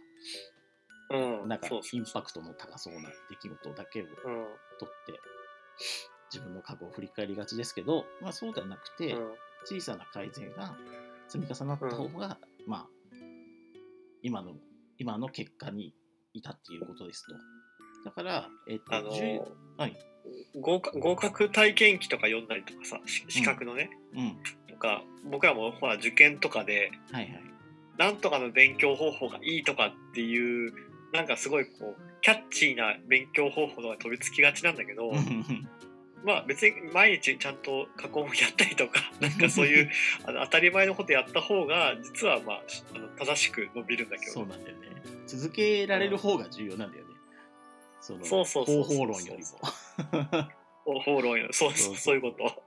うん、なんかインパクトの高そうな出来事だけをうん。取って自分の過去を振り返りがちですけど、まあ、そうではなくて、うん小さな改善が積み重なった方が、まあ今の今の結果に至っていることですと。だから、えっと、あの重はい。合格合格体験記とか読んだりとかさし資格のね、うん、とか僕らもほら受験とかではいはい。なんとかの勉強方法がいいとかっていうなんかすごいこうキャッチーな勉強方法が飛びつきがちなんだけど、まあ別に毎日ちゃんと過去問やったりとか (laughs) なんかそういうあの当たり前のことやった方が実はまあしあの正しく伸びるんだけどそうなんだよね。続けられる方が重要なんだよね。そのそうそうそうそう方法論よりも。(laughs) 方法論よそうそうそうそういうこと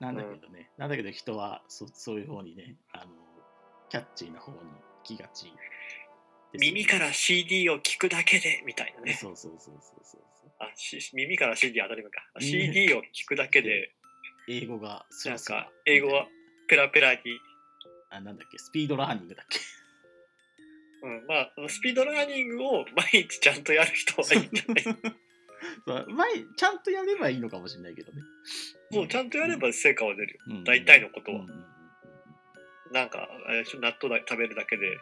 なんだけどね、なんだけど人はそそういう方にね、あのキャッチーな方に行きがちね、耳から CD を聞くだけでみたいなねそうそうそうそうそうそう。あし耳から CD 当たり前か。耳。CD を聞くだけで。英語がスなんラ。スラか英語はペラペラに。あ、なんだっけ、スピードラーニングだっけ。うん、まあ、スピードラーニングを毎日ちゃんとやる人はいいんじゃない？(laughs) 前ちゃんとやればいいのかもしれないけどね。そう、ちゃんとやれば成果は出るよ。うん。大体のことは。うんなんか、納豆だ食べるだけで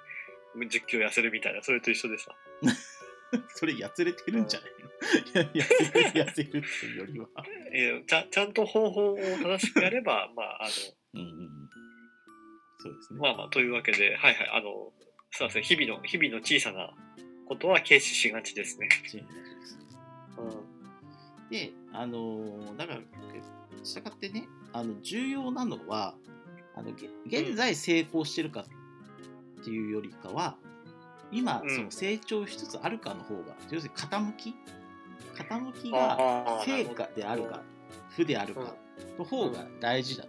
10キロ痩せるみたいな、それと一緒でさ。(laughs) (laughs) それやつれてるんじゃないの、いや痩せる痩せるっていうよりは。(laughs) えーちゃちゃんと方法を正しくやれば、(laughs) まあ、あうんうんうんそうですね。の、まあまあ、というわけで、はいはい、あの、そうですね、日々の、日々の小さなことは軽視しがちですね。うん。で、あのーだから、したがってね、あの重要なのは、あのげ現在成功してるかっていうよりかは、今、うんその成長しつつあるかの方が、要するに傾き？傾きが成果であるか、負であるかの方が大事だ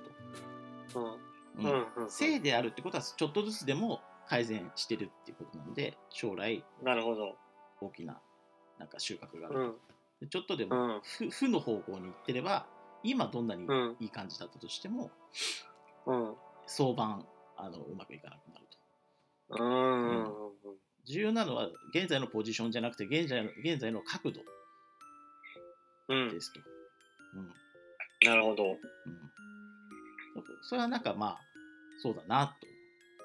と。うん。ううんん。うん。正であるってことは、ちょっとずつでも改善してるっていうことなので、将来なるほど。大きななんか収穫があると。うん。でちょっとでもうん。負負の方向に行ってれば今どんなにうんいい感じだったとしても、うん。相場あのうまくいかなくなるとうん。重要なのは現在のポジションじゃなくて現在の現在の角度うん。で。すと、うん。なるほど。うん、それはなんかまあそうだなと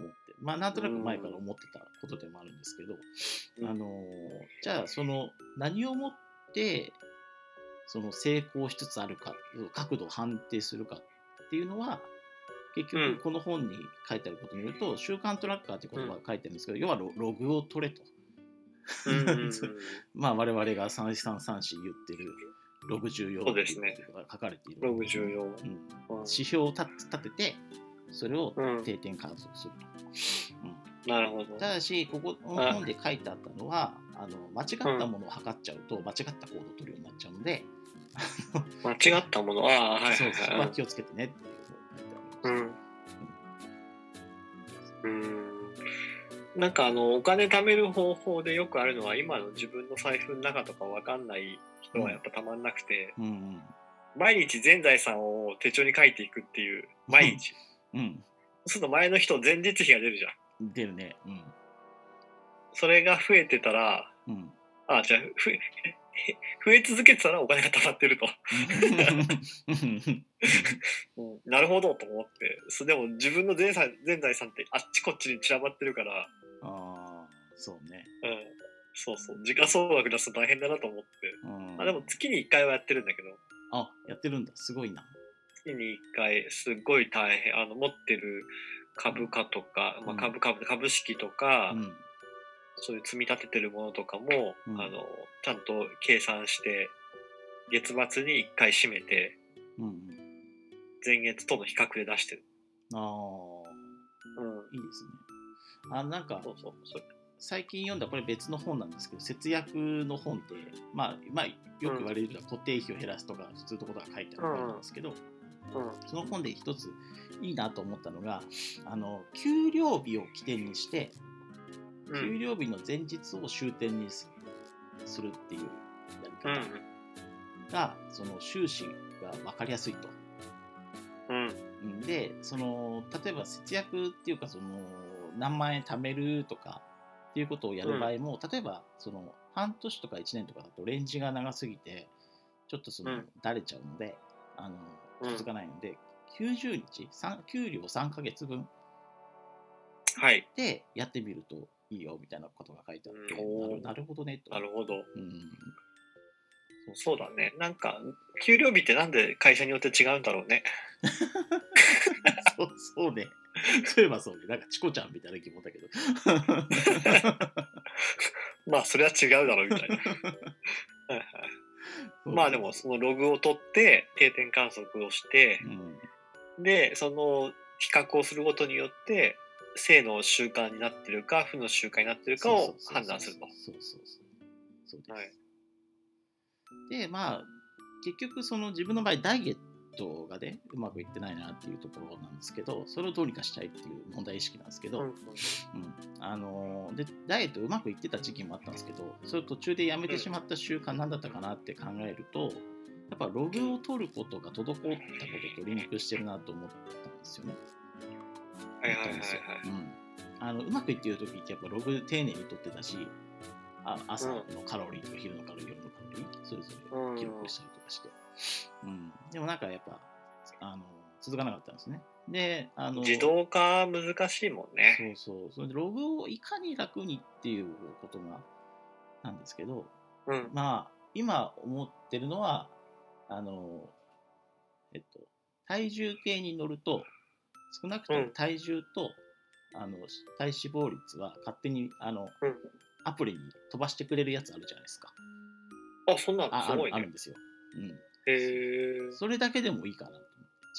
思って。まあなんとなく前から思ってたことでもあるんですけど、うん。あのじゃあその何をもってその成功しつつあるか角度を判定するかっていうのは結うん局この本に書いてあることによると、習慣トラッカーって言葉が書いてあるんですけど、要はロログを取れと。(laughs) まあ我々が3334言ってるログ重要そうですねっていうことが書かれている。ログ重要。うんうん指標を立て立てて、それをうん定点観測すると。うんなるほど。ただし、ここの本で書いてあったのは、あの間違ったものを測っちゃうと、間違った行動を取るようになっちゃうので、(laughs) 間違ったもの。ああ、はいそうはいは。そこはい気をつけてねっていうん。うん。なんかあの、お金貯める方法でよくあるのは、今の自分の財布の中とかわかんない人はやっぱたまんなくて、うんうん毎日全財産を手帳に書いていくっていう、毎日。うんそうすると前の人前日比が出るじゃん。出るね。うんそれが増えてたら、うんあ、じゃあ、増え続けてたらお金が貯まってると。うんなるほどと思って。そでも自分の全財全財産ってあっちこっちに散らばってるから、ああ、そうね。うん。そうそう。時価総額出すと大変だなと思って。うん、あでも月に1回はやってるんだけど、あ、やってるんだ。すごいな。月に1回すっごい大変。あの、持ってる株価とか、まあ、うん株株株式とか、うん。そういう積み立ててるものとかも、うんあの、ちゃんと計算して、月末に1回締めて、うんうん。前月との比較で出してる。ああ、うん。いいですね。あ、なんかそ、うそう。それ最近読んだこれ別の本なんですけど節約の本って、まあ、まあよく言われるのは固定費を減らすとか普通のことが書いてある本なんですけど、うん。その本で一ついいなと思ったのがあの給料日を起点にしてうん。給料日の前日を終点にすするっていうやりうん。方が、その収支が分かりやすいと。うん。うんでその例えば節約っていうかその何万円貯めるとかっていうことをやる場合も、例えばその半年とか1年とかだとレンジが長すぎてちょっとその、うんだれちゃうのであのうん続かないので、90日三給料3ヶ月分はい。でやってみるといいよみたいなことが書いてあって、うんなるほどねと。なるほど。うんそうだね。なんか、給料日ってなんで会社によって違うんだろうね。そうそうね。そういえばそうね。なんかチコちゃんみたいな気もだけど。(laughs) まあ、それは違うだろうみたいな。はいはいまあでも、そのログを取って、定点観測をしてう、ん、で、その比較をすることによって、正の習慣になってるか、負の習慣になってるかをそうそうそうそう判断すると。そうそうそう。そうです。はいで、まあ、結局、その自分の場合、ダイエットがね、うまくいってないなっていうところなんですけど、それをどうにかしたいっていう問題意識なんですけど、うんうんあのーでダイエットうまくいってた時期もあったんですけどそれを途中でやめてしまった習慣何だったかなって考えるとやっぱログを取ることが滞ったこととリンクしてるなと思ったんですよね。ったんですんあのうまくいってる時ってやっぱログ丁寧に取ってたしあ朝のカロリーとか昼のカロリー夜のカロリーそれぞれ記録したりとかして、うん、でもなんかやっぱあの続かなかったんですね。であの自動化難しいもんね。そうそう。それでログをいかに楽にっていうことがなんですけど、うん。まあ、今思ってるのは、あの、えっと、体重計に乗ると、少なくともうん体重と、あの体脂肪率は勝手にあの、うんアプリに飛ばしてくれるやつあるじゃないですか。あ、そんなのああすごいね。るあるんですよ。うん。へえ。それだけでもいいかなと。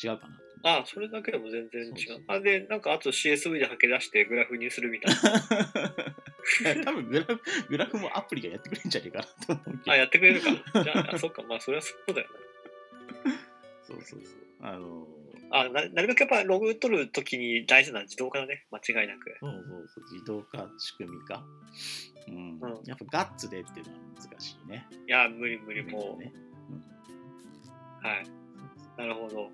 違うかなと思って。あ、それだけでも全然違う。そうそうあ、で、なんかあと CSV で吐き出してグラフにするみたいな。(laughs) 多分グラフグラフもアプリがやってくれるんじゃねえかなと思うけど。あ、やってくれるか。じゃあ、あそっか。まあ、それはそうだよ (laughs) そうそうそう。あのな。あ、ななるべくやっぱログ取るときに大事な自動化だね。間違いなく。そうそうそう、自動化、仕組み化。うん。うんやっぱガッツでっていうのは難しいね。いや、無理無理、もう。ね。はい。なるほど。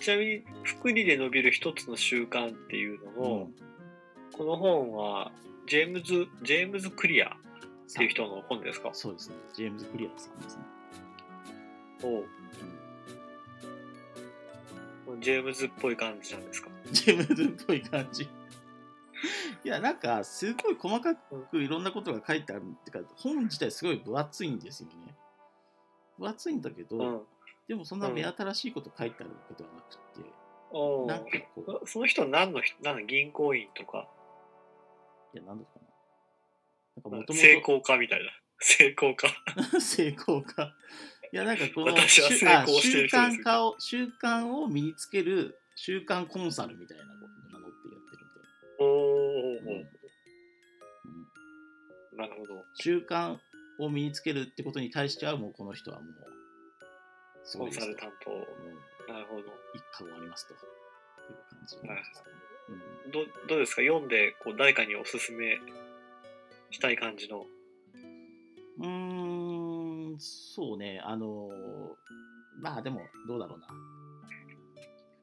ちなみに、福利で伸びる一つの習慣っていうのうんも、この本は、ジェームズ、ジェームズ・クリアっていう人の本ですか？そうですね。ジェームズ・クリアさんですね。おうジェームズっぽい感じなんですか？ジェームズっぽい感じ。(laughs) いや、なんか、すごい細かくいろんなことが書いてあるってか、本自体すごい分厚いんですよね。分厚いんだけど、うん。でもそんな目新しいこと書いてあるわけではなくて、おなんかこう、その人何の人何の銀行員とか？いや、なんだったかな。なんかもとも成功家みたいな成功家と (laughs) 成功か。いや、なんかこの習慣化を、習慣を身につける習慣コンサルみたいなことを名乗ってやってるみたいおお、な。うんうんなるほど。習慣を身につけるってことに対してはもうこの人はもうすコンサルタントもうなるほど。一家終わりますと。いう感じなんですかね、どどうですか？読んでこう誰かにおすすめしたい感じの。うん、んそうねあのまあでもどうだろうな。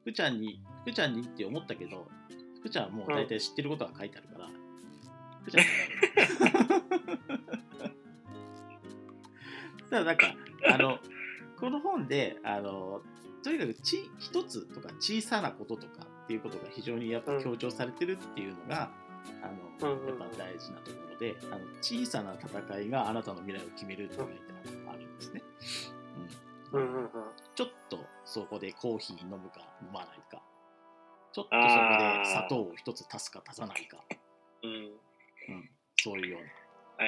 福ちゃんに福ちゃんにって思ったけど福ちゃんはもう大体知ってることが書いてあるから、福ちゃん (laughs) ただなんかあのこの本であのとにかくち一つとか小さなこととかっていうことが非常にやっぱ強調されてるっていうのが、あのやっぱ大事なところであの小さな戦いがあなたの未来を決めるって書いてある。んですね、うん。うん。うんうんちょっとそこでコーヒー飲むか飲まないか。ちょっとそこで砂糖を一つ足すか足さないか、うん。うん、そういうような。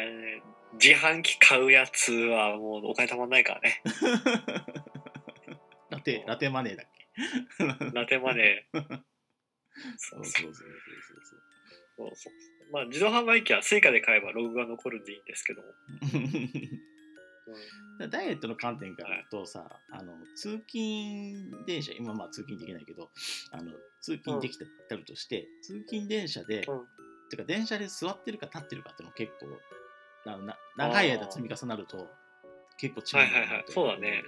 えー自販機買うやつはもうお金たまんないからね。(laughs) ラテラテマネーだっけ？(laughs) ラテマネー。そそううそうそうそう。そうそうそう。そうまあ自動販売機は Suicaで買えばログが残るんでいいんですけども、(laughs) ダイエットの観点からとさ、あの通勤電車今まあ通勤できないけどあの通勤できたるとして、通勤電車で、うん。てか電車で座ってるか立ってるかっていうのも結構あのな長い間積み重なると結構違うんだなはいはいはい。とそうだね。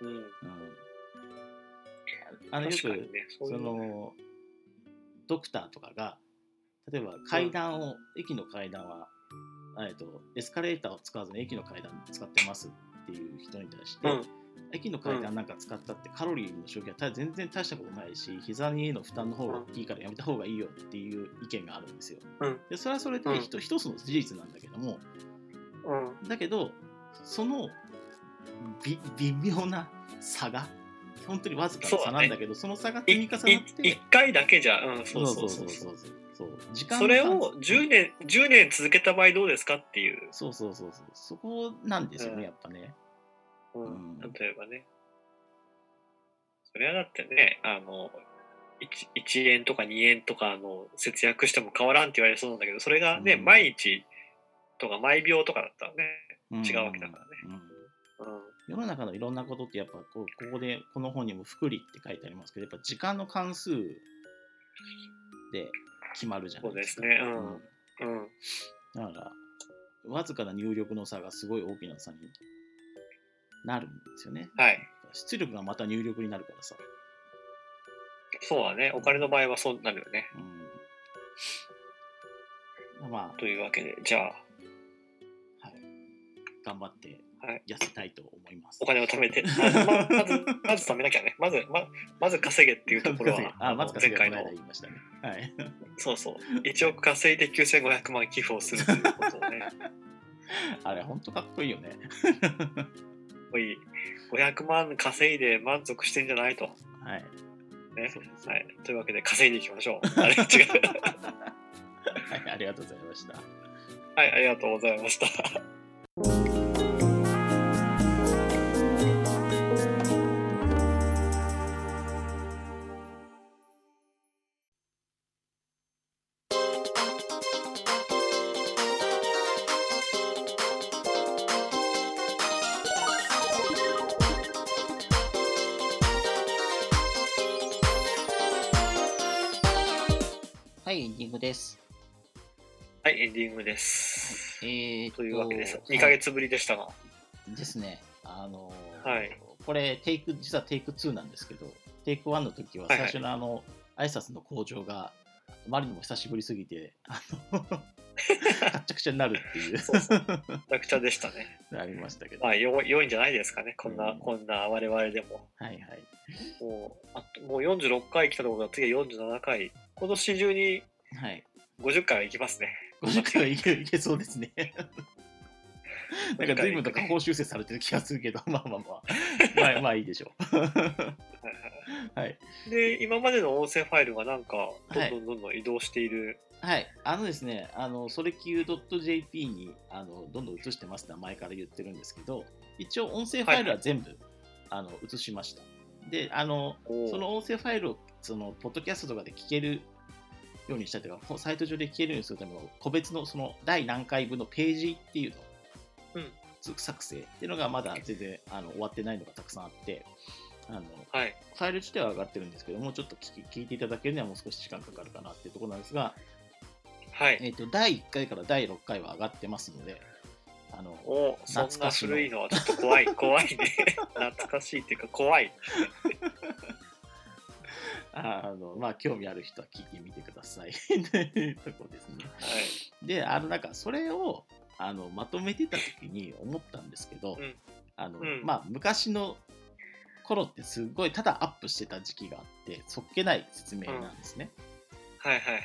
うん、うん、あのよくねそのドクターとかが例えば階段を、駅の階段はえっとエスカレーターを使わずに駅の階段使ってますっていう人に対して、うん。駅の階段なんか使ったってカロリーの消費は全然大したことないし膝にの負担の方が大きいからやめた方がいいよっていう意見があるんですよ。うん。でそれはそれで一一つの事実なんだけどもうん。だけどそのび微妙な差が本当にわずかな差なんだけどその差が積み重なって1回だけじゃうんそうそうそうそそううそう時間それをの関10年10年続けた場合どうですかっていう、そうそうそうそう。そこなんですよね、うん。やっぱね。うん。うん。例えばね。それはだってねあの 1, 1円とか2円とかあの節約しても変わらんって言われそうなんだけどそれがね、うん。毎日とか毎秒とかだったらねうん。違うわけだからね。うん。うん世の中のいろんなことってやっぱこうここでこの本にも福利って書いてありますけどやっぱ時間の関数で決まるじゃないですか。そうですね。うん。うん。うんだからわずかな入力の差がすごい大きな差になるんですよね。はい。出力がまた入力になるからさ。そうだね。お金の場合はそうなるよね。うん、まあ、というわけでじゃあ。はい、頑張ってはい痩せたいと思います。お金を貯めて (laughs) まずままずまず貯めなきゃねまずままず稼げっていうところは (laughs) あ、まず稼前回の言いましたね。はい。そうそう1億稼いで9500万寄付をするということをね (laughs) あれ、本当かっこいいよね。おい500万稼いで満足してんじゃないと。はい。ねはい、というわけで稼いでいきましょう。あれ違う。はい、ありがとうございました。はい、ありがとうございました。ディングです。えーとというわけです。は2ヶ月ぶりでしたが。いですね。あのーはいこれ、テイク、実はテイク2なんですけど、テイク1の時ははいはい最初のあの、挨拶の向上があまりにも久しぶりすぎて、あの、かっちゃくちゃになるっていう、そうそうめちゃくちゃでしたね。ありましたけど。まあ、はい良いんじゃないですかね。こんな、うんこんな我々でも。はい。もう、あともう46回来たところが次は47回。今年中にはい。50回は行きますね。50回はいけいけそうですね。(laughs) なんか随分と下ね方修正されてる気がするけど、(laughs) まあまあまあ、(laughs) まあ、まあいいでしょう。はいはいはい。で、今までの音声ファイルがなんか、どはいんどんどんどん移動している。はい。あのですね、あの、それ Q.jp にあのどんどん移してますって前から言ってるんですけど、一応音声ファイルは全部、あの移しました。で、あの、その音声ファイルを、その、ポッドキャストとかで聞けるようにしたりとか、サイト上で聞けるようにするための個別のその第何回分のページっていうのをうん作成っていうのがまだ全然あの終わってないのがたくさんあって、あのはい。ファイル自体は上がってるんですけども、ちょっと聞き聞いていただけるにはもう少し時間かかるかなっていうところなんですが、はい。えー、と第1回から第6回は上がってますので、あのお懐かしの古いのはちょっと怖い、怖いね。(laughs) 懐かしいっていうか、怖い。あのまあ、興味ある人は聞いてみてください。(laughs) というところですね。はい。で、あのなんかそれをあのまとめてた時に思ったんですけど、うんあのうんまあ、昔の頃ってすごいただアップしてた時期があって、そっけない説明なんですね。はいはいはいはい。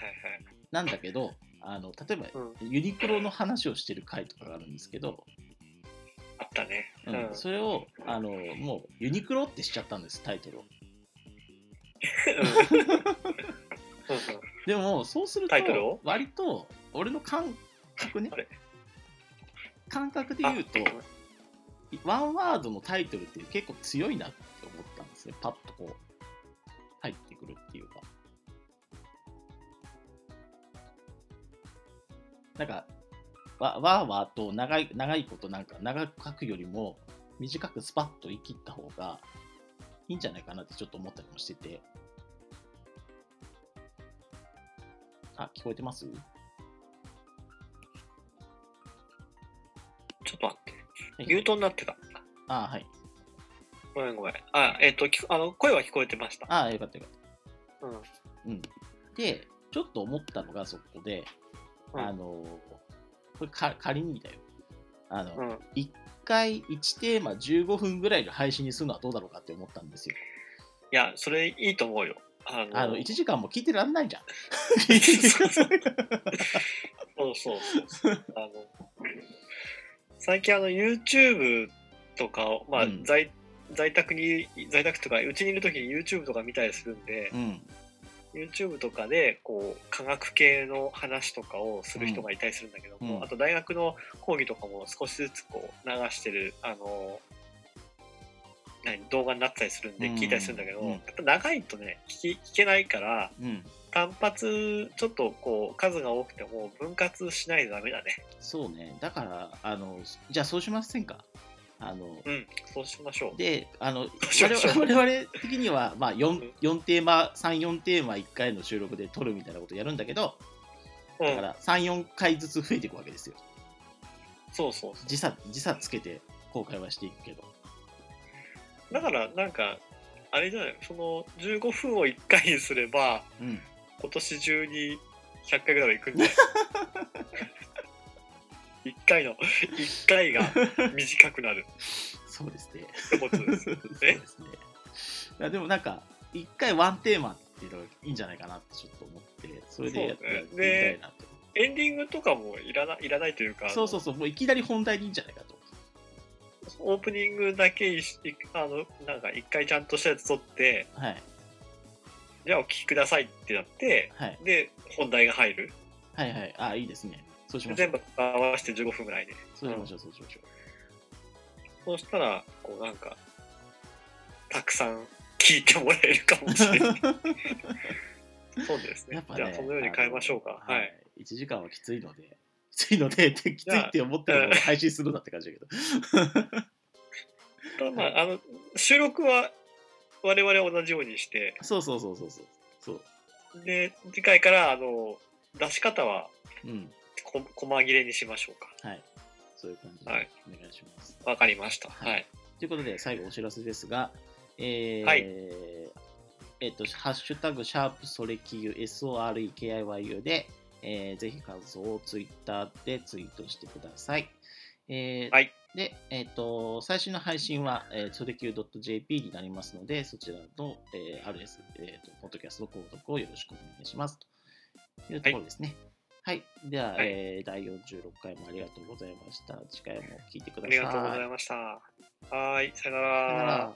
なんだけど、あの例えば、うんユニクロの話をしてる回とかがあるんですけど、あったね。ううんん。それをあのもうユニクロってしちゃったんです、タイトルを。でも、そうするとタイトルを、割と俺の感覚ねあれ、感覚で言うと、ワンワードのタイトルって結構強いなって思ったんですね。パッとこう、入ってくるっていうか。なんか、わわーわーと長い長いことなんか長く書くよりも短くスパッと言い切った方がいいんじゃないかなってちょっと思ったりもしてて。あ、聞こえてます？ちょっと待って。はいミュートになってた。あはい。ごめんごめん。あ、えっ、と、きあの、声は聞こえてました。あよかったよかった。うん。うん。で、ちょっと思ったのがそこで、うんあの、これか仮にだよ。あの、うん。1回1テーマ15分ぐらいの配信にするのはどうだろうかって思ったんですよ。いや、それいいと思うよ。あの、あの、1時間も聞いてらんないじゃん。そ (laughs) うそうそうそうそう。あの、最近あの、YouTube とかを、まあ、うん在、在宅に、在宅とか、うちにいるときに YouTube とか見たりするんでう、ん。YouTube とかで、こう、科学系の話とかをする人がいたりするんだけども、うんあと大学の講義とかも少しずつこう、流してる、あの、何動画になったりするんでうん聞いたりするんだけど、うんやっぱ長いとね聞き聞けないからうん。単発ちょっとこう数が多くても分割しないとダメだねそうね。だから、あの、じゃあそうしませんか？あの、うんそうしましょう。で、あの、我々的には、まあうん。4, 4テーマ、3、4テーマ1回の収録で撮るみたいなことやるんだけど、うん。だから3、4回ずつ増えていくわけですよ。そうそうそ時差、時差つけて公開はしていくけど。うだからなんかあれじゃない？その15分を1回にすればうん。今年中に100回ぐらいはいくんじゃない？(laughs) 1回の1回が短くなる (laughs) そうですね。ってことです (laughs) そうですね。いやでもなんか、1回ワンテーマっていうのがいいんじゃないかなってちょっと思って、それでやってみたいなと。エンディングとかもいらないらないというかそうそうそう、もういきなり本題でいいんじゃないかと。オープニングだけあのなんか一回ちゃんとしたやつ撮ってはい。じゃあお聞きくださいってなってはい。で本題が入るはいはい。あ、いいですね。そうしましょう。全部合わせて15分ぐらいでそうしましょう、そうしましょう。そうしたらこうなんかたくさん聞いてもらえるかもしれない (laughs) そうですねやっぱね、じゃあそのように変えましょうかはい。1時間はきついので、きついので、きついって思ってるのを配信するなって感じだけど。た (laughs) だまああの収録は我々同じようにしてそうそうそうそうそう。そう。で次回からあの出し方はうん。こ細切れにしましょうかはい。そういう感じではいお願いします。わかりましたはいはいということで、最後お知らせですが、えーはいえっ、と、ハッシュタグ、シャープソレキユ、SOREKIYU で、えーぜひ感想をツイッターでツイートしてください。えーはいで、えっ、と、最新の配信は、えー、ソレキュー .jp になりますので、そちらの、えー RS、えーと、ポッドキャストの購読をよろしくお願いします。というところですね。はい。では、はいえー第46回もありがとうございました。次回も聞いてください。ありがとうございました。はーい、さよなさよならら。